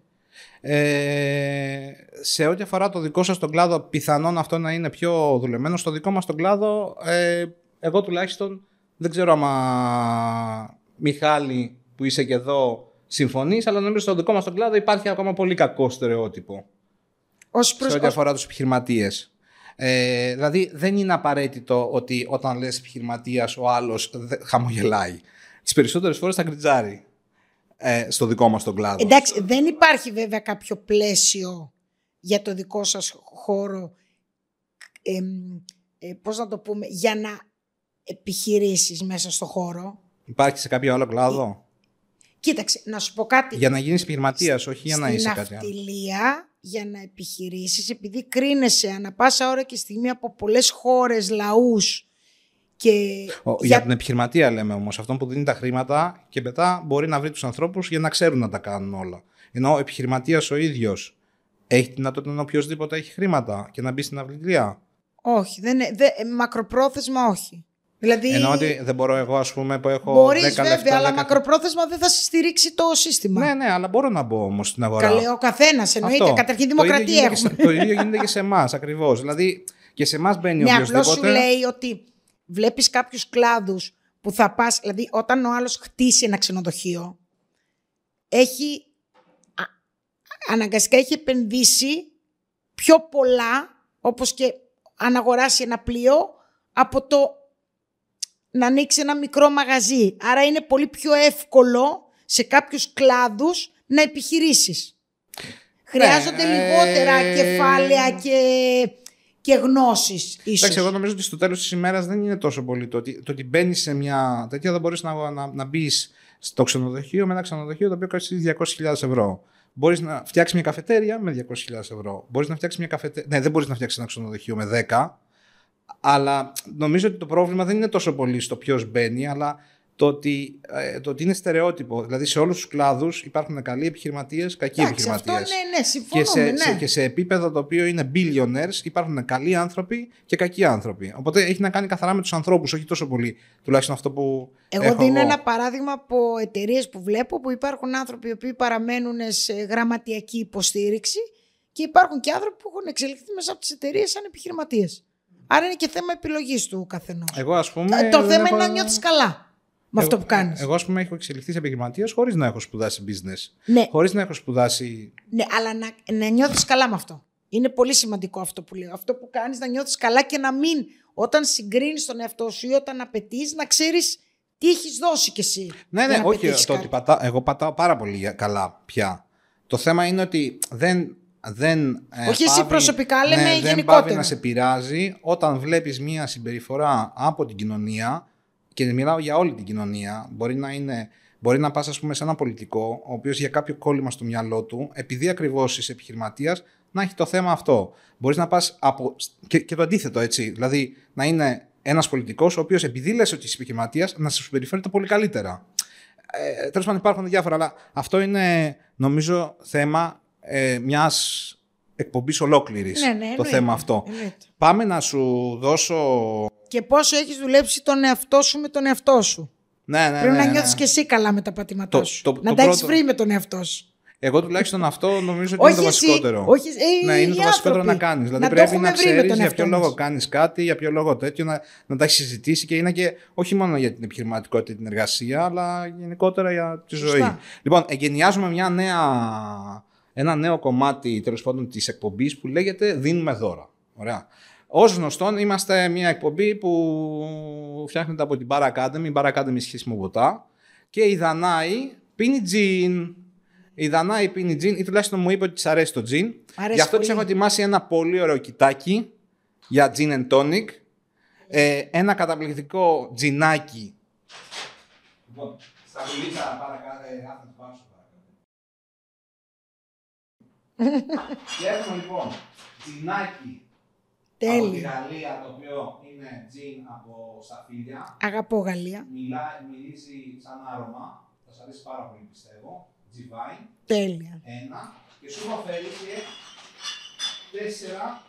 Ε, σε ό,τι αφορά το δικό σας τον κλάδο, πιθανόν αυτό να είναι πιο δουλεμένο. Στο δικό μας τον κλάδο, ε, εγώ τουλάχιστον δεν ξέρω άμα Μιχάλη που είσαι και εδώ συμφωνείς, αλλά νομίζω στο δικό μας τον κλάδο υπάρχει ακόμα πολύ κακό στερεότυπο. Ως προς... Σε ό,τι αφορά τους επιχειρηματίες. Ε, δηλαδή δεν είναι απαραίτητο ότι όταν λες επιχειρηματίας ο άλλος χαμογελάει. Τις περισσότερες φορές θα κριτζάρει ε, στο δικό μας τον κλάδο. Εντάξει, δεν υπάρχει βέβαια κάποιο πλαίσιο για το δικό σας χώρο, ε, ε, πώς να το πούμε, για να επιχειρήσεις μέσα στο χώρο. Υπάρχει σε κάποιο άλλο κλάδο; Κοίταξε, να σου πω κάτι. Για να γίνεις επιχειρηματία, όχι για να είσαι κάτι άλλο. ναυτιλία, για να επιχειρήσεις, επειδή κρίνεσαι ανα πάσα ώρα και στιγμή από πολλές χώρες, λαούς, και για... για την επιχειρηματία λέμε όμως, αυτόν που δίνει τα χρήματα και μετά μπορεί να βρει τους ανθρώπους για να ξέρουν να τα κάνουν όλα. Ενώ ο επιχειρηματίας ο ίδιος έχει τη δυνατότητα να οποιοδήποτε έχει χρήματα και να μπει στην αυλητρία. Όχι, δεν, δεν, μακροπρόθεσμα όχι. Δηλαδή... Ενώ ότι δεν μπορώ εγώ, ας πούμε, που έχω. Μπορείς βέβαια, λεφτά, αλλά 10... μακροπρόθεσμα δεν θα στηρίξει το σύστημα. Ναι, ναι, αλλά μπορώ να μπω όμως στην αγορά. Καλέ, ο καθένας εννοείται. Καταρχήν δημοκρατία το έχουμε. το ίδιο γίνεται και σε εμάς ακριβώς. Δηλαδή και σε εμάς μπαίνει ναι, οποιοδήποτε. Απλώ σου λέει ότι βλέπεις κάποιους κλάδους που θα πας, δηλαδή όταν ο άλλος χτίσει ένα ξενοδοχείο, έχει, αναγκαστικά έχει επενδύσει πιο πολλά, όπως και αν αγοράσει ένα πλοίο, από το να ανοίξει ένα μικρό μαγαζί. Άρα είναι πολύ πιο εύκολο σε κάποιους κλάδους να επιχειρήσεις. Χρειάζονται ναι, λιγότερα ε, κεφάλαια και και γνώσεις. Εντάξει, εγώ νομίζω ότι στο τέλος της ημέρας δεν είναι τόσο πολύ το ότι, το ότι μπαίνεις σε μια τέτοια, δεν μπορείς να, να, να μπεις στο ξενοδοχείο με ένα ξενοδοχείο το οποίο κοστίζει 200.000 ευρώ. Μπορείς να φτιάξεις μια καφετέρια με 200.000 ευρώ. Μπορείς να φτιάξεις μια καφετέρια. Ναι, δεν μπορείς να φτιάξεις ένα ξενοδοχείο με 10. Αλλά νομίζω ότι το πρόβλημα δεν είναι τόσο πολύ στο ποιος μπαίνει, αλλά το ότι, ε, το ότι είναι στερεότυπο. Δηλαδή σε όλους τους κλάδους υπάρχουν καλοί επιχειρηματίες, κακοί επιχειρηματίε. Αυτό ναι, ναι, συμφωνώ. Και, σε, ναι. σε, και σε επίπεδο το οποίο είναι billionaires υπάρχουν καλοί άνθρωποι και κακοί άνθρωποι. Οπότε έχει να κάνει καθαρά με τους ανθρώπους, όχι τόσο πολύ. Τουλάχιστον αυτό που. Εγώ έχω δίνω ένα παράδειγμα από εταιρείες που βλέπω που υπάρχουν άνθρωποι οι οποίοι παραμένουν σε γραμματιακή υποστήριξη και υπάρχουν και άνθρωποι που έχουν εξελιχθεί μέσα από τις εταιρείες σαν επιχειρηματίες. Άρα είναι και θέμα επιλογής του καθενός. Εγώ, ας πούμε. Το θέμα είναι να νιώθεις καλά. Με αυτό που κάνεις. Εγώ, ας πούμε, έχω εξελιχθεί σε επιχειρηματίας χωρίς να έχω σπουδάσει business. Ναι. Χωρίς να έχω σπουδάσει. Ναι, αλλά να, να νιώθεις καλά με αυτό. Είναι πολύ σημαντικό αυτό που λέω. Αυτό που κάνεις να νιώθεις καλά και να μην όταν συγκρίνεις τον εαυτό σου ή όταν απαιτείς να ξέρεις τι έχεις δώσει κι εσύ. Ναι, ναι, όχι το ότι πατά, εγώ πατάω πάρα πολύ καλά πια. Το θέμα είναι ότι δεν. δεν ε, όχι εσύ προσωπικά, λέμε ναι, γενικότερα. Δεν πάβει να σε πειράζει όταν βλέπεις μία συμπεριφορά από την κοινωνία και μιλάω για όλη την κοινωνία. Μπορεί να, είναι, μπορεί να πας ας πούμε σε ένα πολιτικό ο οποίος για κάποιο κόλλημα στο μυαλό του επειδή ακριβώς είσαι επιχειρηματίας να έχει το θέμα αυτό. Μπορείς να πας από. Και, και το αντίθετο έτσι. Δηλαδή να είναι ένας πολιτικός ο οποίος επειδή λες ότι είσαι επιχειρηματίας να σε συμπεριφέρεται πολύ καλύτερα. Ε, Τέλος πάντων υπάρχουν διάφορα, αλλά αυτό είναι νομίζω θέμα ε, μιας εκπομπής ολόκληρης. Ναι, ναι, το θέμα αυτό. Πάμε να σου δώσω. Και πόσο έχεις δουλέψει τον εαυτό σου με τον εαυτό σου. Ναι, ναι, Πρέπει ναι, να ναι. νιώθεις και εσύ καλά με τα πατήματά Το- σου. το- να το τα έχεις πρώτο- βρει με τον εαυτό σου. Εγώ τουλάχιστον αυτό νομίζω ότι είναι το εσύ, βασικότερο. όχι, ε, ναι, είναι οι το βασικότερο να άνθρωποι. κάνεις. Δηλαδή Να το πρέπει έχουμε να βρει με ξέρεις τον για εαυτό ποιο λόγο μας. κάνεις κάτι, για ποιο λόγο τέτοιο, να, να τα έχεις συζητήσει και είναι και όχι μόνο για την επιχειρηματικότητα, την εργασία, αλλά γενικότερα για τη Σωστά. ζωή. Λοιπόν, εγκαινιάζουμε μια νέα, ένα νέο κομμάτι τέλος πάντων της εκπομπής που λέγεται Δίνουμε δώρα. Ωραία. Ω γνωστόν, είμαστε μια εκπομπή που φτιάχνεται από την Bar Academy. Η Bar Academy σχέση με ποτά. Και η Δανάη πίνει τζιν. Η Δανάη πίνει τζιν, ή τουλάχιστον μου είπε ότι της αρέσει το τζιν. αρέσει Γι' αυτό της πολύ. έχω ετοιμάσει ένα πολύ ωραίο κοιτάκι για gin and tonic. Ε, ένα καταπληκτικό τζινάκι. Λοιπόν, στα κουλίτσα παρακάτω, ε, Athens Barso, παρακάτω. Και έχουμε λοιπόν τζινάκι από τη Τέλεια. Γαλλία, το οποίο είναι τζιν από σαφίδια. Αγαπώ Γαλλία. Μιλά, μυρίζει σαν άρωμα. Θα σας αρέσει πάρα πολύ πιστεύω. Τζιβάιν. Τέλεια. Ένα. Και σου έχω φέρει και τέσσερα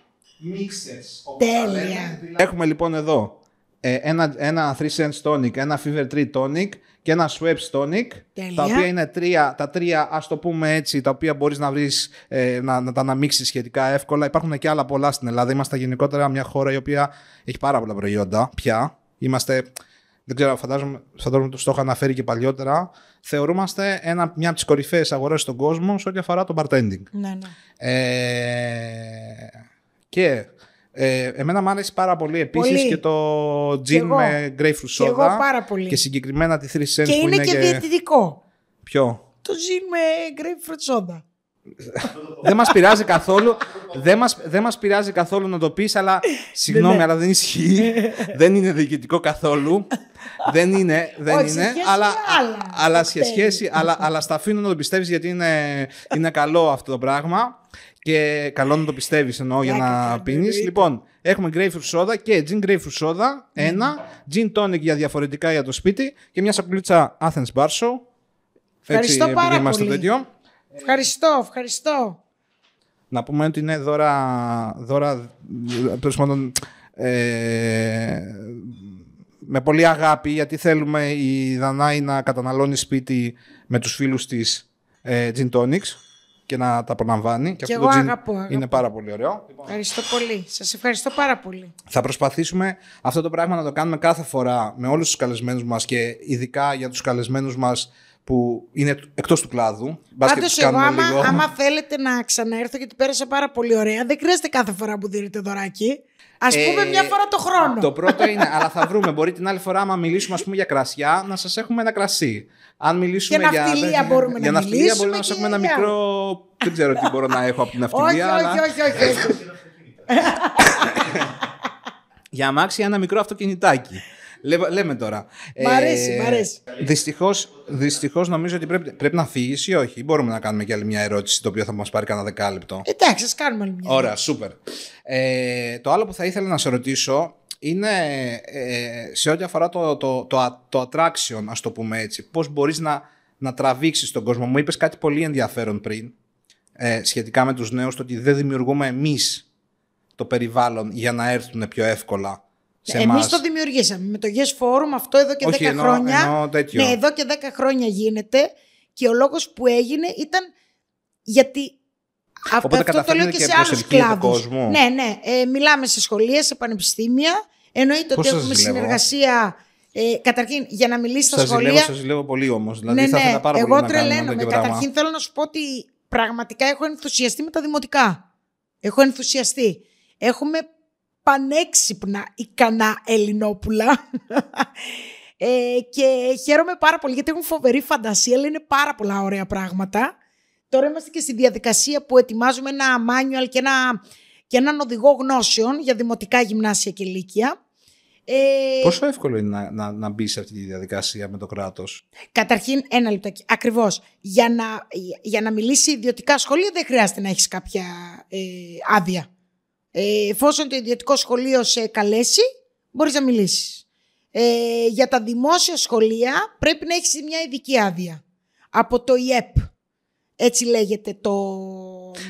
mixers. όπως Τέλεια. τα λένε. Δηλαδή, Έχουμε λοιπόν εδώ ε, ένα, ένα 3 cents tonic, ένα fever 3 tonic και ένα Schweppes tonic. Τέλεια. Τα οποία είναι τρία, τα τρία, ας το πούμε έτσι, τα οποία μπορείς να βρεις, ε, να, να τα αναμίξεις σχετικά εύκολα. Υπάρχουν και άλλα πολλά στην Ελλάδα. Είμαστε γενικότερα μια χώρα η οποία έχει πάρα πολλά προϊόντα πια. Είμαστε, δεν ξέρω, φαντάζομαι, φαντάζομαι το είχα αναφέρει και παλιότερα. Θεωρούμαστε ένα, μια από τις κορυφαίες αγορές στον κόσμο σε ό,τι αφορά το bartending. Ναι, ναι. Ε, και ε, εμένα μου άρεσε πάρα πολύ επίσης Πολύ. και το Κι gin εγώ. με grapefruit Και εγώ soda πάρα πολύ. και συγκεκριμένα τη 3 cents Και που είναι είναι και και... διαιτητικό. Ποιο; Το ζήν με grapefruit soda. δεν μας πειράζει καθόλου δεν μας, δεν μας πειράζει καθόλου να το πεις αλλά συγγνώμη ναι. αλλά δεν ισχύει δεν είναι διοικητικό καθόλου δεν είναι, δεν Όχι, σε είναι σχέση αλλά, με άλλα αλλά, σε κοκτέιλ. σχέση, αλλά, αλλά στα αφήνω να το πιστεύεις γιατί είναι, είναι καλό αυτό το πράγμα και καλό να το πιστεύεις εννοώ για Πλάκα να κάνω, πίνεις εννοείται. λοιπόν έχουμε grapefruit soda και gin grapefruit soda ένα gin tonic για διαφορετικά για το σπίτι και μια σακουλίτσα Athens Barso Ευχαριστώ επειδή πάρα είμαστε πολύ. τέτοιο. Ευχαριστώ, ευχαριστώ. Να πούμε ότι είναι δώρα, δώρα τέλος πάντων, ε, με πολύ αγάπη γιατί θέλουμε η Δανάη να καταναλώνει σπίτι με τους φίλους της ε, gin tonics και να τα απολαμβάνει. Και, Και αυτό το εγώ gin αγαπώ, αγαπώ. είναι πάρα πολύ ωραίο. Ευχαριστώ πολύ. Σας ευχαριστώ πάρα πολύ. Θα προσπαθήσουμε αυτό το πράγμα να το κάνουμε κάθε φορά με όλους τους καλεσμένους μας και ειδικά για τους καλεσμένους μας που είναι εκτός του κλάδου. Μπας και Πάντως, τους εγώ, κάνουμε άμα, λίγο. άμα θέλετε να ξαναέρθω, γιατί πέρασα πάρα πολύ ωραία, δεν χρειάζεται κάθε φορά που δίνετε δωράκι. Α πούμε Ε, μια φορά το χρόνο. Το πρώτο είναι, αλλά θα βρούμε. Μπορεί την άλλη φορά, άμα μιλήσουμε ας πούμε, για κρασιά, να σας έχουμε ένα κρασί. Αν μιλήσουμε Για για. ναυτιλία μπορούμε για να ναυτιλία μιλήσουμε μπορούμε να σας και έχουμε ένα για- μικρό. Δεν ξέρω τι μπορώ να έχω από την όχι, ναυτιλία. αλλά όχι, όχι, όχι, όχι. Για αμάξια ένα μικρό αυτοκινητάκι. Λέ- λέμε τώρα. Μ' αρέσει, μ' αρέσει. Δυστυχώς δυστυχώς νομίζω ότι πρέπει, πρέπει να φύγεις ή όχι; Ή μπορούμε να κάνουμε και άλλη μια ερώτηση, το οποίο θα μας πάρει κανένα δεκάλεπτο. Εντάξει, ας κάνουμε άλλη μια. Ωραία, σούπερ. Ε, το άλλο που θα ήθελα να σε ρωτήσω είναι ε, σε ό,τι αφορά το, το, το, a- το attraction, ας το πούμε έτσι. Πώς μπορείς να, να τραβήξεις τον κόσμο. Μου είπες κάτι πολύ ενδιαφέρον πριν ε, σχετικά με τους νέους, το ότι δεν δημιουργούμε εμείς το περιβάλλον για να έρθουν πιο εύκολα σε Εμείς εμάς. το δημιουργήσαμε. Με το Yes Forum αυτό εδώ και Όχι, 10 εννοώ- χρόνια. εννοώ τέτοιο. Ναι, εδώ και 10 χρόνια γίνεται. Και ο λόγος που έγινε ήταν γιατί. αυ- Οπότε αυτό το λέω καταφέρνετε και και σε άλλους προσελκύετε κλάδους. κόσμο. Ναι, ναι. Ε, μιλάμε σε σχολεία, σε πανεπιστήμια. Εννοείται Πώς ότι σας έχουμε ζηλεύω. συνεργασία Ε, καταρχήν, για να μιλήσει στα Σας σχολεία. ζηλεύω, σας ζηλεύω πολύ όμως. Δηλαδή ναι, θα ναι, ήθελα πάρα εγώ πολύ να κάνουμε τρελαίνομαι. τέτοιο πράγμα. Καταρχήν θέλω να σου πω ότι πραγματικά έχω ενθουσιαστεί με τα δημοτικά. Έχω ενθουσιαστεί. Έχουμε πανέξυπνα ικανά Ελληνόπουλα. ε, και χαίρομαι πάρα πολύ γιατί έχουν φοβερή φαντασία, αλλά είναι πάρα πολλά ωραία πράγματα. Τώρα είμαστε και στη διαδικασία που ετοιμάζουμε ένα manual και, ένα, και έναν οδηγό γνώσεων για δημοτικά γυμνάσια και λύκεια. Ε, Πόσο εύκολο είναι να, να, να μπεις σε αυτή τη διαδικασία με το κράτος; Καταρχήν, ένα λεπτάκι. Ακριβώς. Για να, για να μιλήσει ιδιωτικά σχολεία δεν χρειάζεται να έχεις κάποια ε, άδεια. Ε, εφόσον το ιδιωτικό σχολείο σε καλέσει, μπορείς να μιλήσεις. Ε, για τα δημόσια σχολεία πρέπει να έχεις μια ειδική άδεια. Από το ΙΕΠ. Έτσι λέγεται το.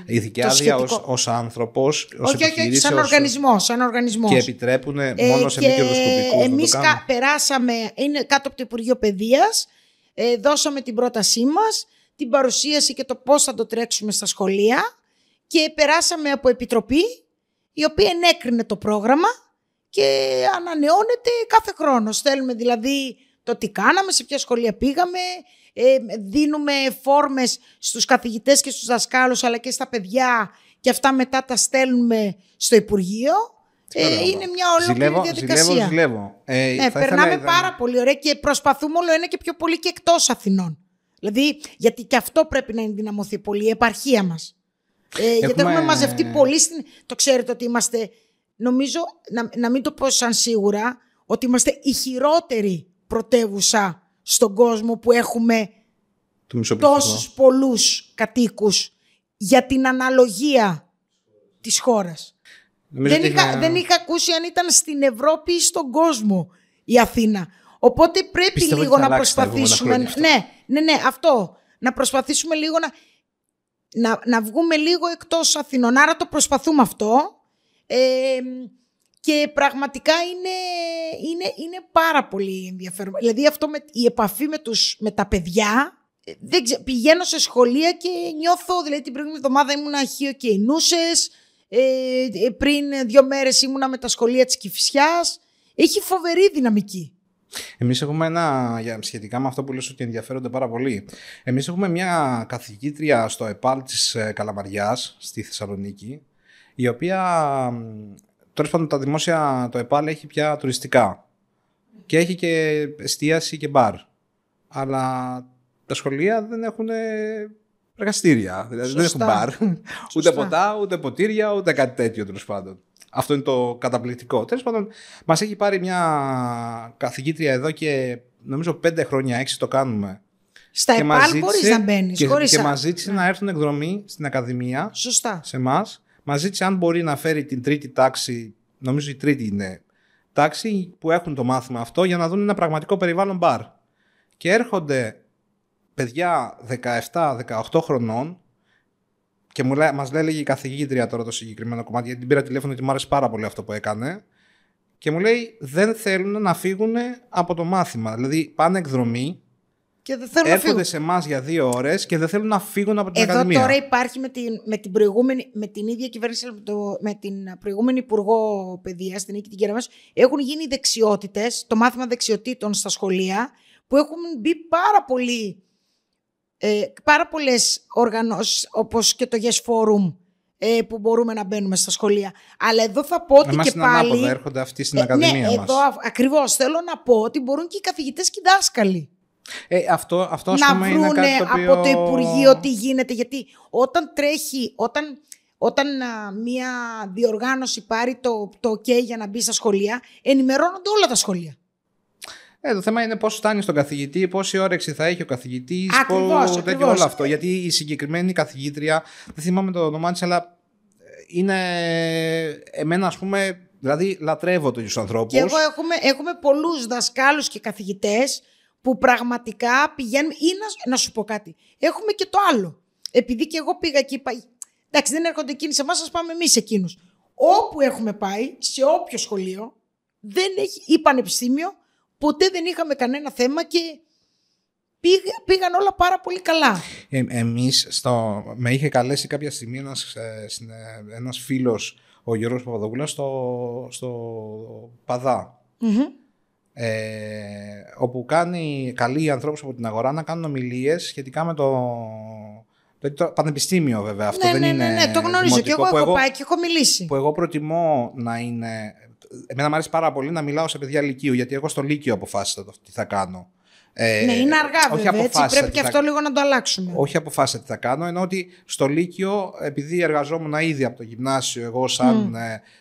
Ειδική το άδεια σχετικό. ως, ως άνθρωπος, ως όχι, όχι, επιχείρηση, σαν ως- οργανισμό. Σαν οργανισμός. Και επιτρέπουν μόνο σε μη κερδοσκοπικούς να εμείς το κα- κάνουν. περάσαμε, είναι κάτω από το Υπουργείο Παιδείας, ε, δώσαμε την πρότασή μας, την παρουσίαση και το πώς θα το τρέξουμε στα σχολεία και περάσαμε από επιτροπή η οποία ενέκρινε το πρόγραμμα και ανανεώνεται κάθε χρόνος. Στέλνουμε δηλαδή το τι κάναμε, σε ποια σχολεία πήγαμε, ε, δίνουμε φόρμες στους καθηγητές και στους δασκάλους αλλά και στα παιδιά και αυτά μετά τα στέλνουμε στο Υπουργείο. Ε, Ωραία. είναι μια ολόκληρη Ζηλεύω, διαδικασία. ζηλεύω, ζηλεύω. Ε, Ναι, θα περνάμε ήθελα- πάρα πολύ ωραία και προσπαθούμε όλο ένα και πιο πολύ και εκτός Αθηνών. Δηλαδή, γιατί και αυτό πρέπει να ενδυναμωθεί πολύ, η επαρχία μας. Ε, Γιατί Έχουμε- έχουμε μαζευτεί πολύ στην... Το ξέρετε ότι είμαστε, νομίζω, να, να μην το πω σαν σίγουρα, ότι είμαστε η χειρότερη πρωτεύουσα στον κόσμο που έχουμε του μισοπληθυσμού. τόσους πολλούς κατοίκους για την αναλογία της χώρας. Νομίζω Δεν ότι είχα, είναι- δεν είχα ακούσει αν ήταν στην Ευρώπη ή στον κόσμο η Αθήνα. Οπότε πρέπει Πιστεύω λίγο ότι θα να αλλάξει τα επόμενα προσπαθήσουμε. χρόνια αυτό. Ναι, ναι, ναι, αυτό. Να προσπαθήσουμε λίγο να, να, να βγούμε λίγο εκτός Αθηνών. Άρα το προσπαθούμε αυτό. Ε, και πραγματικά είναι, είναι, είναι πάρα πολύ ενδιαφέρον. Δηλαδή αυτό με, η επαφή με, τους, με τα παιδιά. ε, Δεν ξέ- πηγαίνω σε σχολεία και νιώθω, δηλαδή την προηγούμενη εβδομάδα ήμουν Αχείο και Ινούσες, ε, ε, πριν δύο μέρες ήμουνα με τα σχολεία της Κηφισιάς. Έχει φοβερή δυναμική. Εμείς έχουμε ένα, για, σχετικά με αυτό που λες ότι ενδιαφέρονται πάρα πολύ. Εμείς έχουμε μια καθηγήτρια στο ΕΠΑΛ της Καλαμαριάς, στη Θεσσαλονίκη, η οποία τέλος πάντων τα δημόσια, το ΕΠΑΛ έχει πια τουριστικά. Και έχει και εστίαση και μπαρ. Αλλά τα σχολεία δεν έχουν εργαστήρια. Δηλαδή δεν έχουν Σωστά. μπαρ. Ούτε Σωστά. ποτά, ούτε ποτήρια, ούτε κάτι τέτοιο τέλος πάντων. Αυτό είναι το καταπληκτικό. Τέλος πάντων, μας έχει πάρει μια καθηγήτρια εδώ και νομίζω πέντε χρόνια, έξι το κάνουμε. Στα και μας ΕΠΑΛ μπορείς ζήτησε- να μπαίνεις. Και, χωρίς και α- μας ζήτησε να έρθουν εκδρομή στην Ακαδημία Σωστά. σε εμάς. Μας ζήτησε αν μπορεί να φέρει την τρίτη τάξη, νομίζω η τρίτη είναι τάξη, που έχουν το μάθημα αυτό για να δουν ένα πραγματικό περιβάλλον μπαρ. Και έρχονται παιδιά 17-18 χρονών και μου λέει, μας λέει η καθηγήτρια τώρα το συγκεκριμένο κομμάτι, γιατί την πήρα τηλέφωνο και μου άρεσε πάρα πολύ αυτό που έκανε. Και μου λέει δεν θέλουν να φύγουν από το μάθημα. Δηλαδή πάνε εκδρομή, Και δεν θέλω να φύγω. έρχονται σε εμάς για δύο ώρες και δεν θέλουν να φύγουν από την Εδώ Ακαδημία. τώρα υπάρχει με την, με την, προηγούμενη, με την ίδια κυβέρνηση, με, το, με την προηγούμενη Υπουργό Παιδεία, την Νίκη την Κεραμέσου, έχουν γίνει δεξιότητες, το μάθημα δεξιοτήτων στα σχολεία, που έχουν μπει πάρα πολλοί, ε, πάρα πολλές οργανώσεις, όπως και το Yes Forum, ε, που μπορούμε να μπαίνουμε στα σχολεία. Αλλά εδώ θα πω ότι Εμάς και είναι πάλι... ανάποδα, έρχονται αυτοί στην Ε, Ακαδημία ναι, μας. εδώ α- ακριβώς θέλω να πω ότι μπορούν και οι καθηγητές και οι δάσκαλοι Ε, αυτό, αυτό ας να πούμε είναι βρούνε κάτι το οποίο... από το Υπουργείο τι γίνεται. Γιατί όταν τρέχει, όταν, όταν α, μία διοργάνωση πάρει το, το OK για να μπει στα σχολεία, ενημερώνονται όλα τα σχολεία. Ε, το θέμα είναι πώς φτάνει στον καθηγητή, πόση όρεξη θα έχει ο καθηγητής, Ακριβώς, τέτοιο ακριβώς. όλο αυτό. Γιατί η συγκεκριμένη καθηγήτρια, δεν θυμάμαι το όνομά της, αλλά είναι εμένα, ας πούμε, δηλαδή λατρεύω του ανθρώπους. Και εγώ έχουμε, έχουμε πολλούς δασκάλους και καθηγητές που πραγματικά πηγαίνουν... Ή να, να σου πω κάτι. Έχουμε και το άλλο. Επειδή και εγώ πήγα και είπα... Εντάξει, δεν έρχονται εκείνοι σε εμάς, ας πάμε εμείς εκείνους. Όπου έχουμε πάει, σε όποιο σχολείο, δεν έχει, ή πανεπιστήμιο, ποτέ δεν είχαμε κανένα θέμα και πήγα, πήγαν όλα πάρα πολύ καλά. Ε, εμείς, στο, με είχε καλέσει κάποια στιγμή ένας, ε, συν- ε, ένας φίλος, ο Γιώργος Παπαδόπουλος, στο, στο Παδά. Μμμ. Ε, όπου κάνει καλοί ανθρώπους από την αγορά να κάνουν ομιλίες σχετικά με το, το, πανεπιστήμιο βέβαια αυτό ναι, δεν ναι, είναι ναι, ναι, το γνωρίζω και εγώ έχω πάει και έχω μιλήσει. Που εγώ προτιμώ να είναι... Εμένα μου αρέσει πάρα πολύ να μιλάω σε παιδιά λυκείου γιατί εγώ στο λύκειο αποφάσισα το τι θα κάνω. Ε, ναι, είναι αργά βέβαια, έτσι, πρέπει και αυτό λίγο να το αλλάξουμε. Όχι αποφάσισα τι θα κάνω, ενώ ότι στο Λύκειο, επειδή εργαζόμουν ήδη από το γυμνάσιο εγώ σαν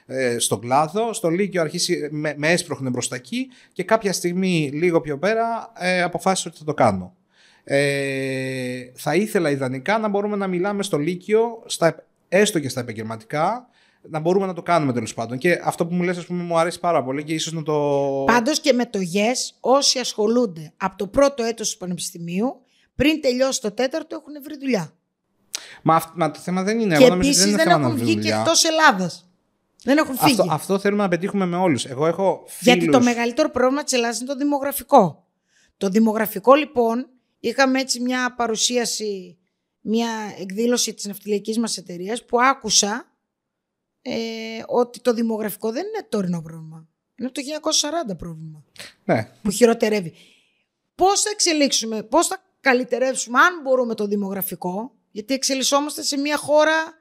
ε, στον κλάδο, στο Λύκειο αρχίσει, με, με έσπροχνε μπροστά εκεί και κάποια στιγμή λίγο πιο πέρα ε, αποφάσισα ότι θα το κάνω. Ε, θα ήθελα ιδανικά να μπορούμε να μιλάμε στο Λύκειο, στα, έστω και στα επαγγελματικά, να μπορούμε να το κάνουμε τέλος πάντων. Και αυτό που μου λες, ας πούμε, μου αρέσει πάρα πολύ και ίσως να το. Πάντως και με το YES, όσοι ασχολούνται από το πρώτο έτος του Πανεπιστημίου, πριν τελειώσει το τέταρτο, έχουν βρει δουλειά. Μα, μα το θέμα δεν είναι. Και επίσης δεν, δεν έχουν βγει και εκτός Ελλάδας. Δεν έχουν φύγει. Αυτό, αυτό θέλουμε να πετύχουμε με όλους. Εγώ έχω φίλους... Γιατί το μεγαλύτερο πρόβλημα της Ελλάδας είναι το δημογραφικό. Το δημογραφικό, λοιπόν, είχαμε έτσι μια παρουσίαση, μια εκδήλωση της ναυτιλιακής μας εταιρείας που άκουσα ε, ότι το δημογραφικό δεν είναι τωρινό πρόβλημα. Είναι το 1940 πρόβλημα. Ναι. Που χειροτερεύει. Πώς θα εξελίξουμε, πώς θα καλυτερεύσουμε αν μπορούμε το δημογραφικό, γιατί εξελισσόμαστε σε μια χώρα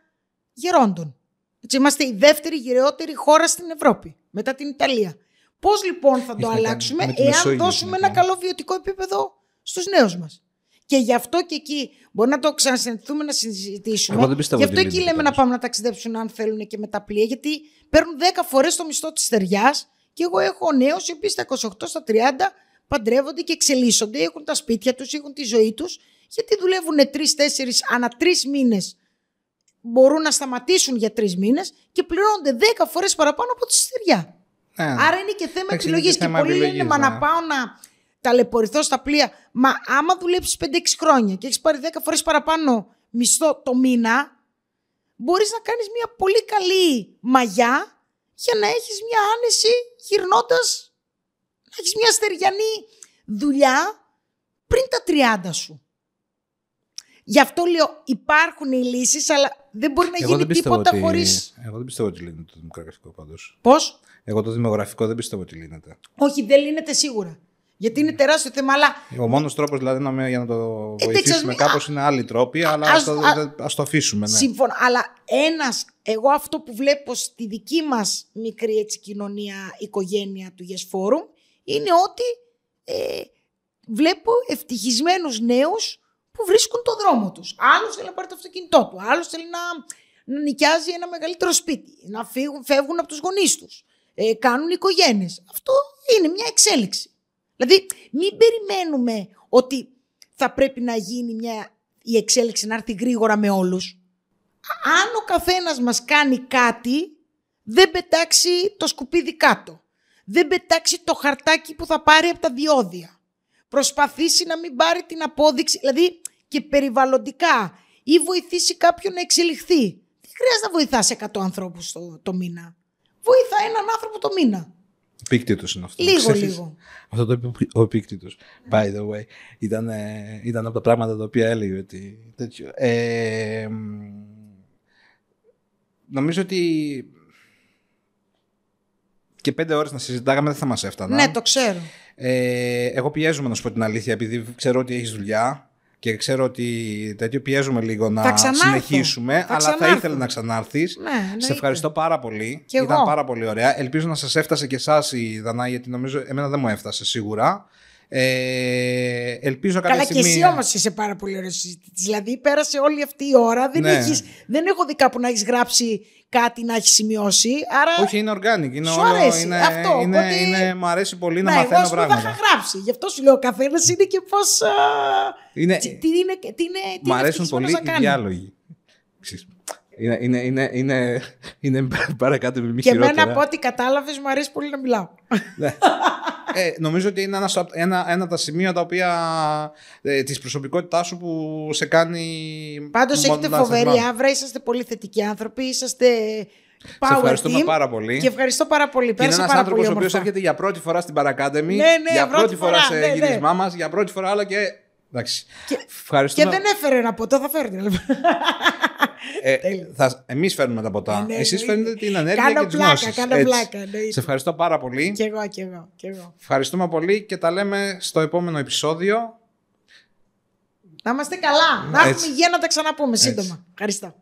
γερόντων. Έτσι, είμαστε η δεύτερη γυρεότερη χώρα στην Ευρώπη, μετά την Ιταλία. Πώς λοιπόν θα το αλλάξουμε εάν δώσουμε ένα καλό βιωτικό επίπεδο στους νέους μας; Και γι' αυτό και εκεί μπορεί να το ξανασυνηθούμε να συζητήσουμε. Εγώ δεν γι' αυτό εκεί λέμε να πάμε να ταξιδέψουν αν θέλουν και με τα πλοία. Γιατί παίρνουν 10 φορές το μισθό της στεριάς. Και εγώ έχω νέους οι οποίοι στα 28, στα 30 παντρεύονται και εξελίσσονται, έχουν τα σπίτια τους, έχουν τη ζωή τους. Γιατί δουλεύουν 3-4 ανά 3 μήνες. Μπορούν να σταματήσουν για 3 μήνες και πληρώνονται 10 φορές παραπάνω από τη στεριά. Ε, Άρα είναι και θέμα επιλογής. Και πολλοί λένε, Μα να ναι. πάω να ταλαιπωρηθώ στα πλοία. Μα άμα δουλέψεις 5-6 χρόνια και έχεις πάρει 10 φορές παραπάνω μισθό το μήνα, μπορείς να κάνεις μια πολύ καλή μαγιά για να έχεις μια άνεση γυρνώντας. Να έχεις μια στεριανή δουλειά πριν τα 30 σου. Γι' αυτό λέω υπάρχουν οι λύσεις, αλλά δεν μπορεί να γίνει τίποτα ότι... χωρί. Εγώ δεν πιστεύω ότι λύνεται το δημογραφικό πάντως. Πώς; Εγώ το δημογραφικό δεν πιστεύω ότι λύνεται. Όχι, δεν λύνεται σίγουρα. Γιατί είναι τεράστιο θέμα, αλλά. Ο μόνος τρόπος δηλαδή για να το ε, βοηθήσουμε κάπως είναι άλλοι τρόποι, αλλά α το, το αφήσουμε. Ναι. Σύμφωνα. Αλλά ένα, εγώ αυτό που βλέπω στη δική μας μικρή έτσι, κοινωνία, οικογένεια του Yes Forum, είναι ότι ε, βλέπω ευτυχισμένους νέους που βρίσκουν το δρόμο τους. Άλλος θέλει να πάρει το αυτοκίνητό του, άλλος θέλει να, να νοικιάζει ένα μεγαλύτερο σπίτι, να φύγουν, φεύγουν από τους γονείς τους. Ε, κάνουν οικογένειες. Αυτό είναι μια εξέλιξη. Δηλαδή, μην περιμένουμε ότι θα πρέπει να γίνει μια, η εξέλιξη να έρθει γρήγορα με όλους. Αν ο καθένας μας κάνει κάτι, δεν πετάξει το σκουπίδι κάτω. Δεν πετάξει το χαρτάκι που θα πάρει από τα διόδια. Προσπαθήσει να μην πάρει την απόδειξη, δηλαδή και περιβαλλοντικά ή βοηθήσει κάποιον να εξελιχθεί. Δεν χρειάζεται να βοηθάς 100 ανθρώπους το, το μήνα. Βοηθά έναν άνθρωπο το μήνα. Επίκτητος είναι αυτό. Λίγο, λίγο. Αυτό το είπε ο επίκτητος. By the way. Ήταν, ήταν από τα πράγματα τα οποία έλεγε ότι. Τέτοιο. Ε, νομίζω ότι. Και πέντε ώρες να συζητάγαμε δεν θα μας έφτανα. Ναι, το ξέρω. Ε, εγώ πιέζομαι να σου πω την αλήθεια, επειδή ξέρω ότι έχεις δουλειά και ξέρω ότι τέτοιο πιέζουμε λίγο να συνεχίσουμε, θα αλλά θα ήθελα να ξανάρθεις. Ναι, σε ευχαριστώ πάρα πολύ. Ήταν πάρα πολύ ωραία. Ελπίζω να σας έφτασε και εσάς η Δανάη, γιατί νομίζω εμένα δεν μου έφτασε σίγουρα. Ε, ελπίζω κάποια Καλά στιγμή... και εσύ όμως είσαι πάρα πολύ ωραίος συζητητή. Δηλαδή πέρασε όλη αυτή η ώρα. Δεν, ναι. έχεις, δεν έχω δει κάπου να έχεις γράψει κάτι να έχεις σημειώσει. Άρα... Όχι, είναι organic. Είναι σου όλο, αρέσει. Είναι, αυτό, είναι, οπότε... είναι, μου αρέσει πολύ να ναι, μαθαίνω εγώ πράγματα. Εγώ θα είχα γράψει. Γι' αυτό σου λέω ο καθένας είναι και πώς. Είναι... Τι, τι είναι, τι είναι, τι μου αρέσουν πολύ οι διάλογοι. Είναι, είναι, είναι, είναι, είναι παρακάτω με Και εμένα από ό,τι κατάλαβες, μου αρέσει πολύ να μιλάω. Ναι. ε, νομίζω ότι είναι ένας, ένα, ένα από τα σημεία τα οποία ε, της προσωπικότητάς σου που σε κάνει. Πάντως έχετε φοβερή άβρα, είσαστε πολύ θετικοί άνθρωποι, είσαστε. Power σε ευχαριστούμε team πάρα πολύ. Και ευχαριστώ πάρα πολύ. Και είναι ένας άνθρωπος ο οποίος έρχεται για πρώτη φορά στην Παρακάντεμη, ναι, ναι, για πρώτη φορά, φορά σε ναι, γυρισμά ναι. μας, για πρώτη φορά άλλο και. Εντάξει. Και, Ευχαριστούμε. και δεν έφερε ένα ποτό, θα φέρει. ε, θα, εμείς φέρνουμε τα ποτά. Ε, ναι, Εσείς φέρνετε την ενέργεια κάνω και τις πλάκα, γνώσεις. Κάνω πλάκα, Σε ευχαριστώ πάρα πολύ. Κι εγώ, κι εγώ, κι εγώ. Ευχαριστούμε πολύ και τα λέμε στο επόμενο επεισόδιο. Να είμαστε καλά. Να έχουμε υγεία να τα ξαναπούμε σύντομα. Ευχαριστώ.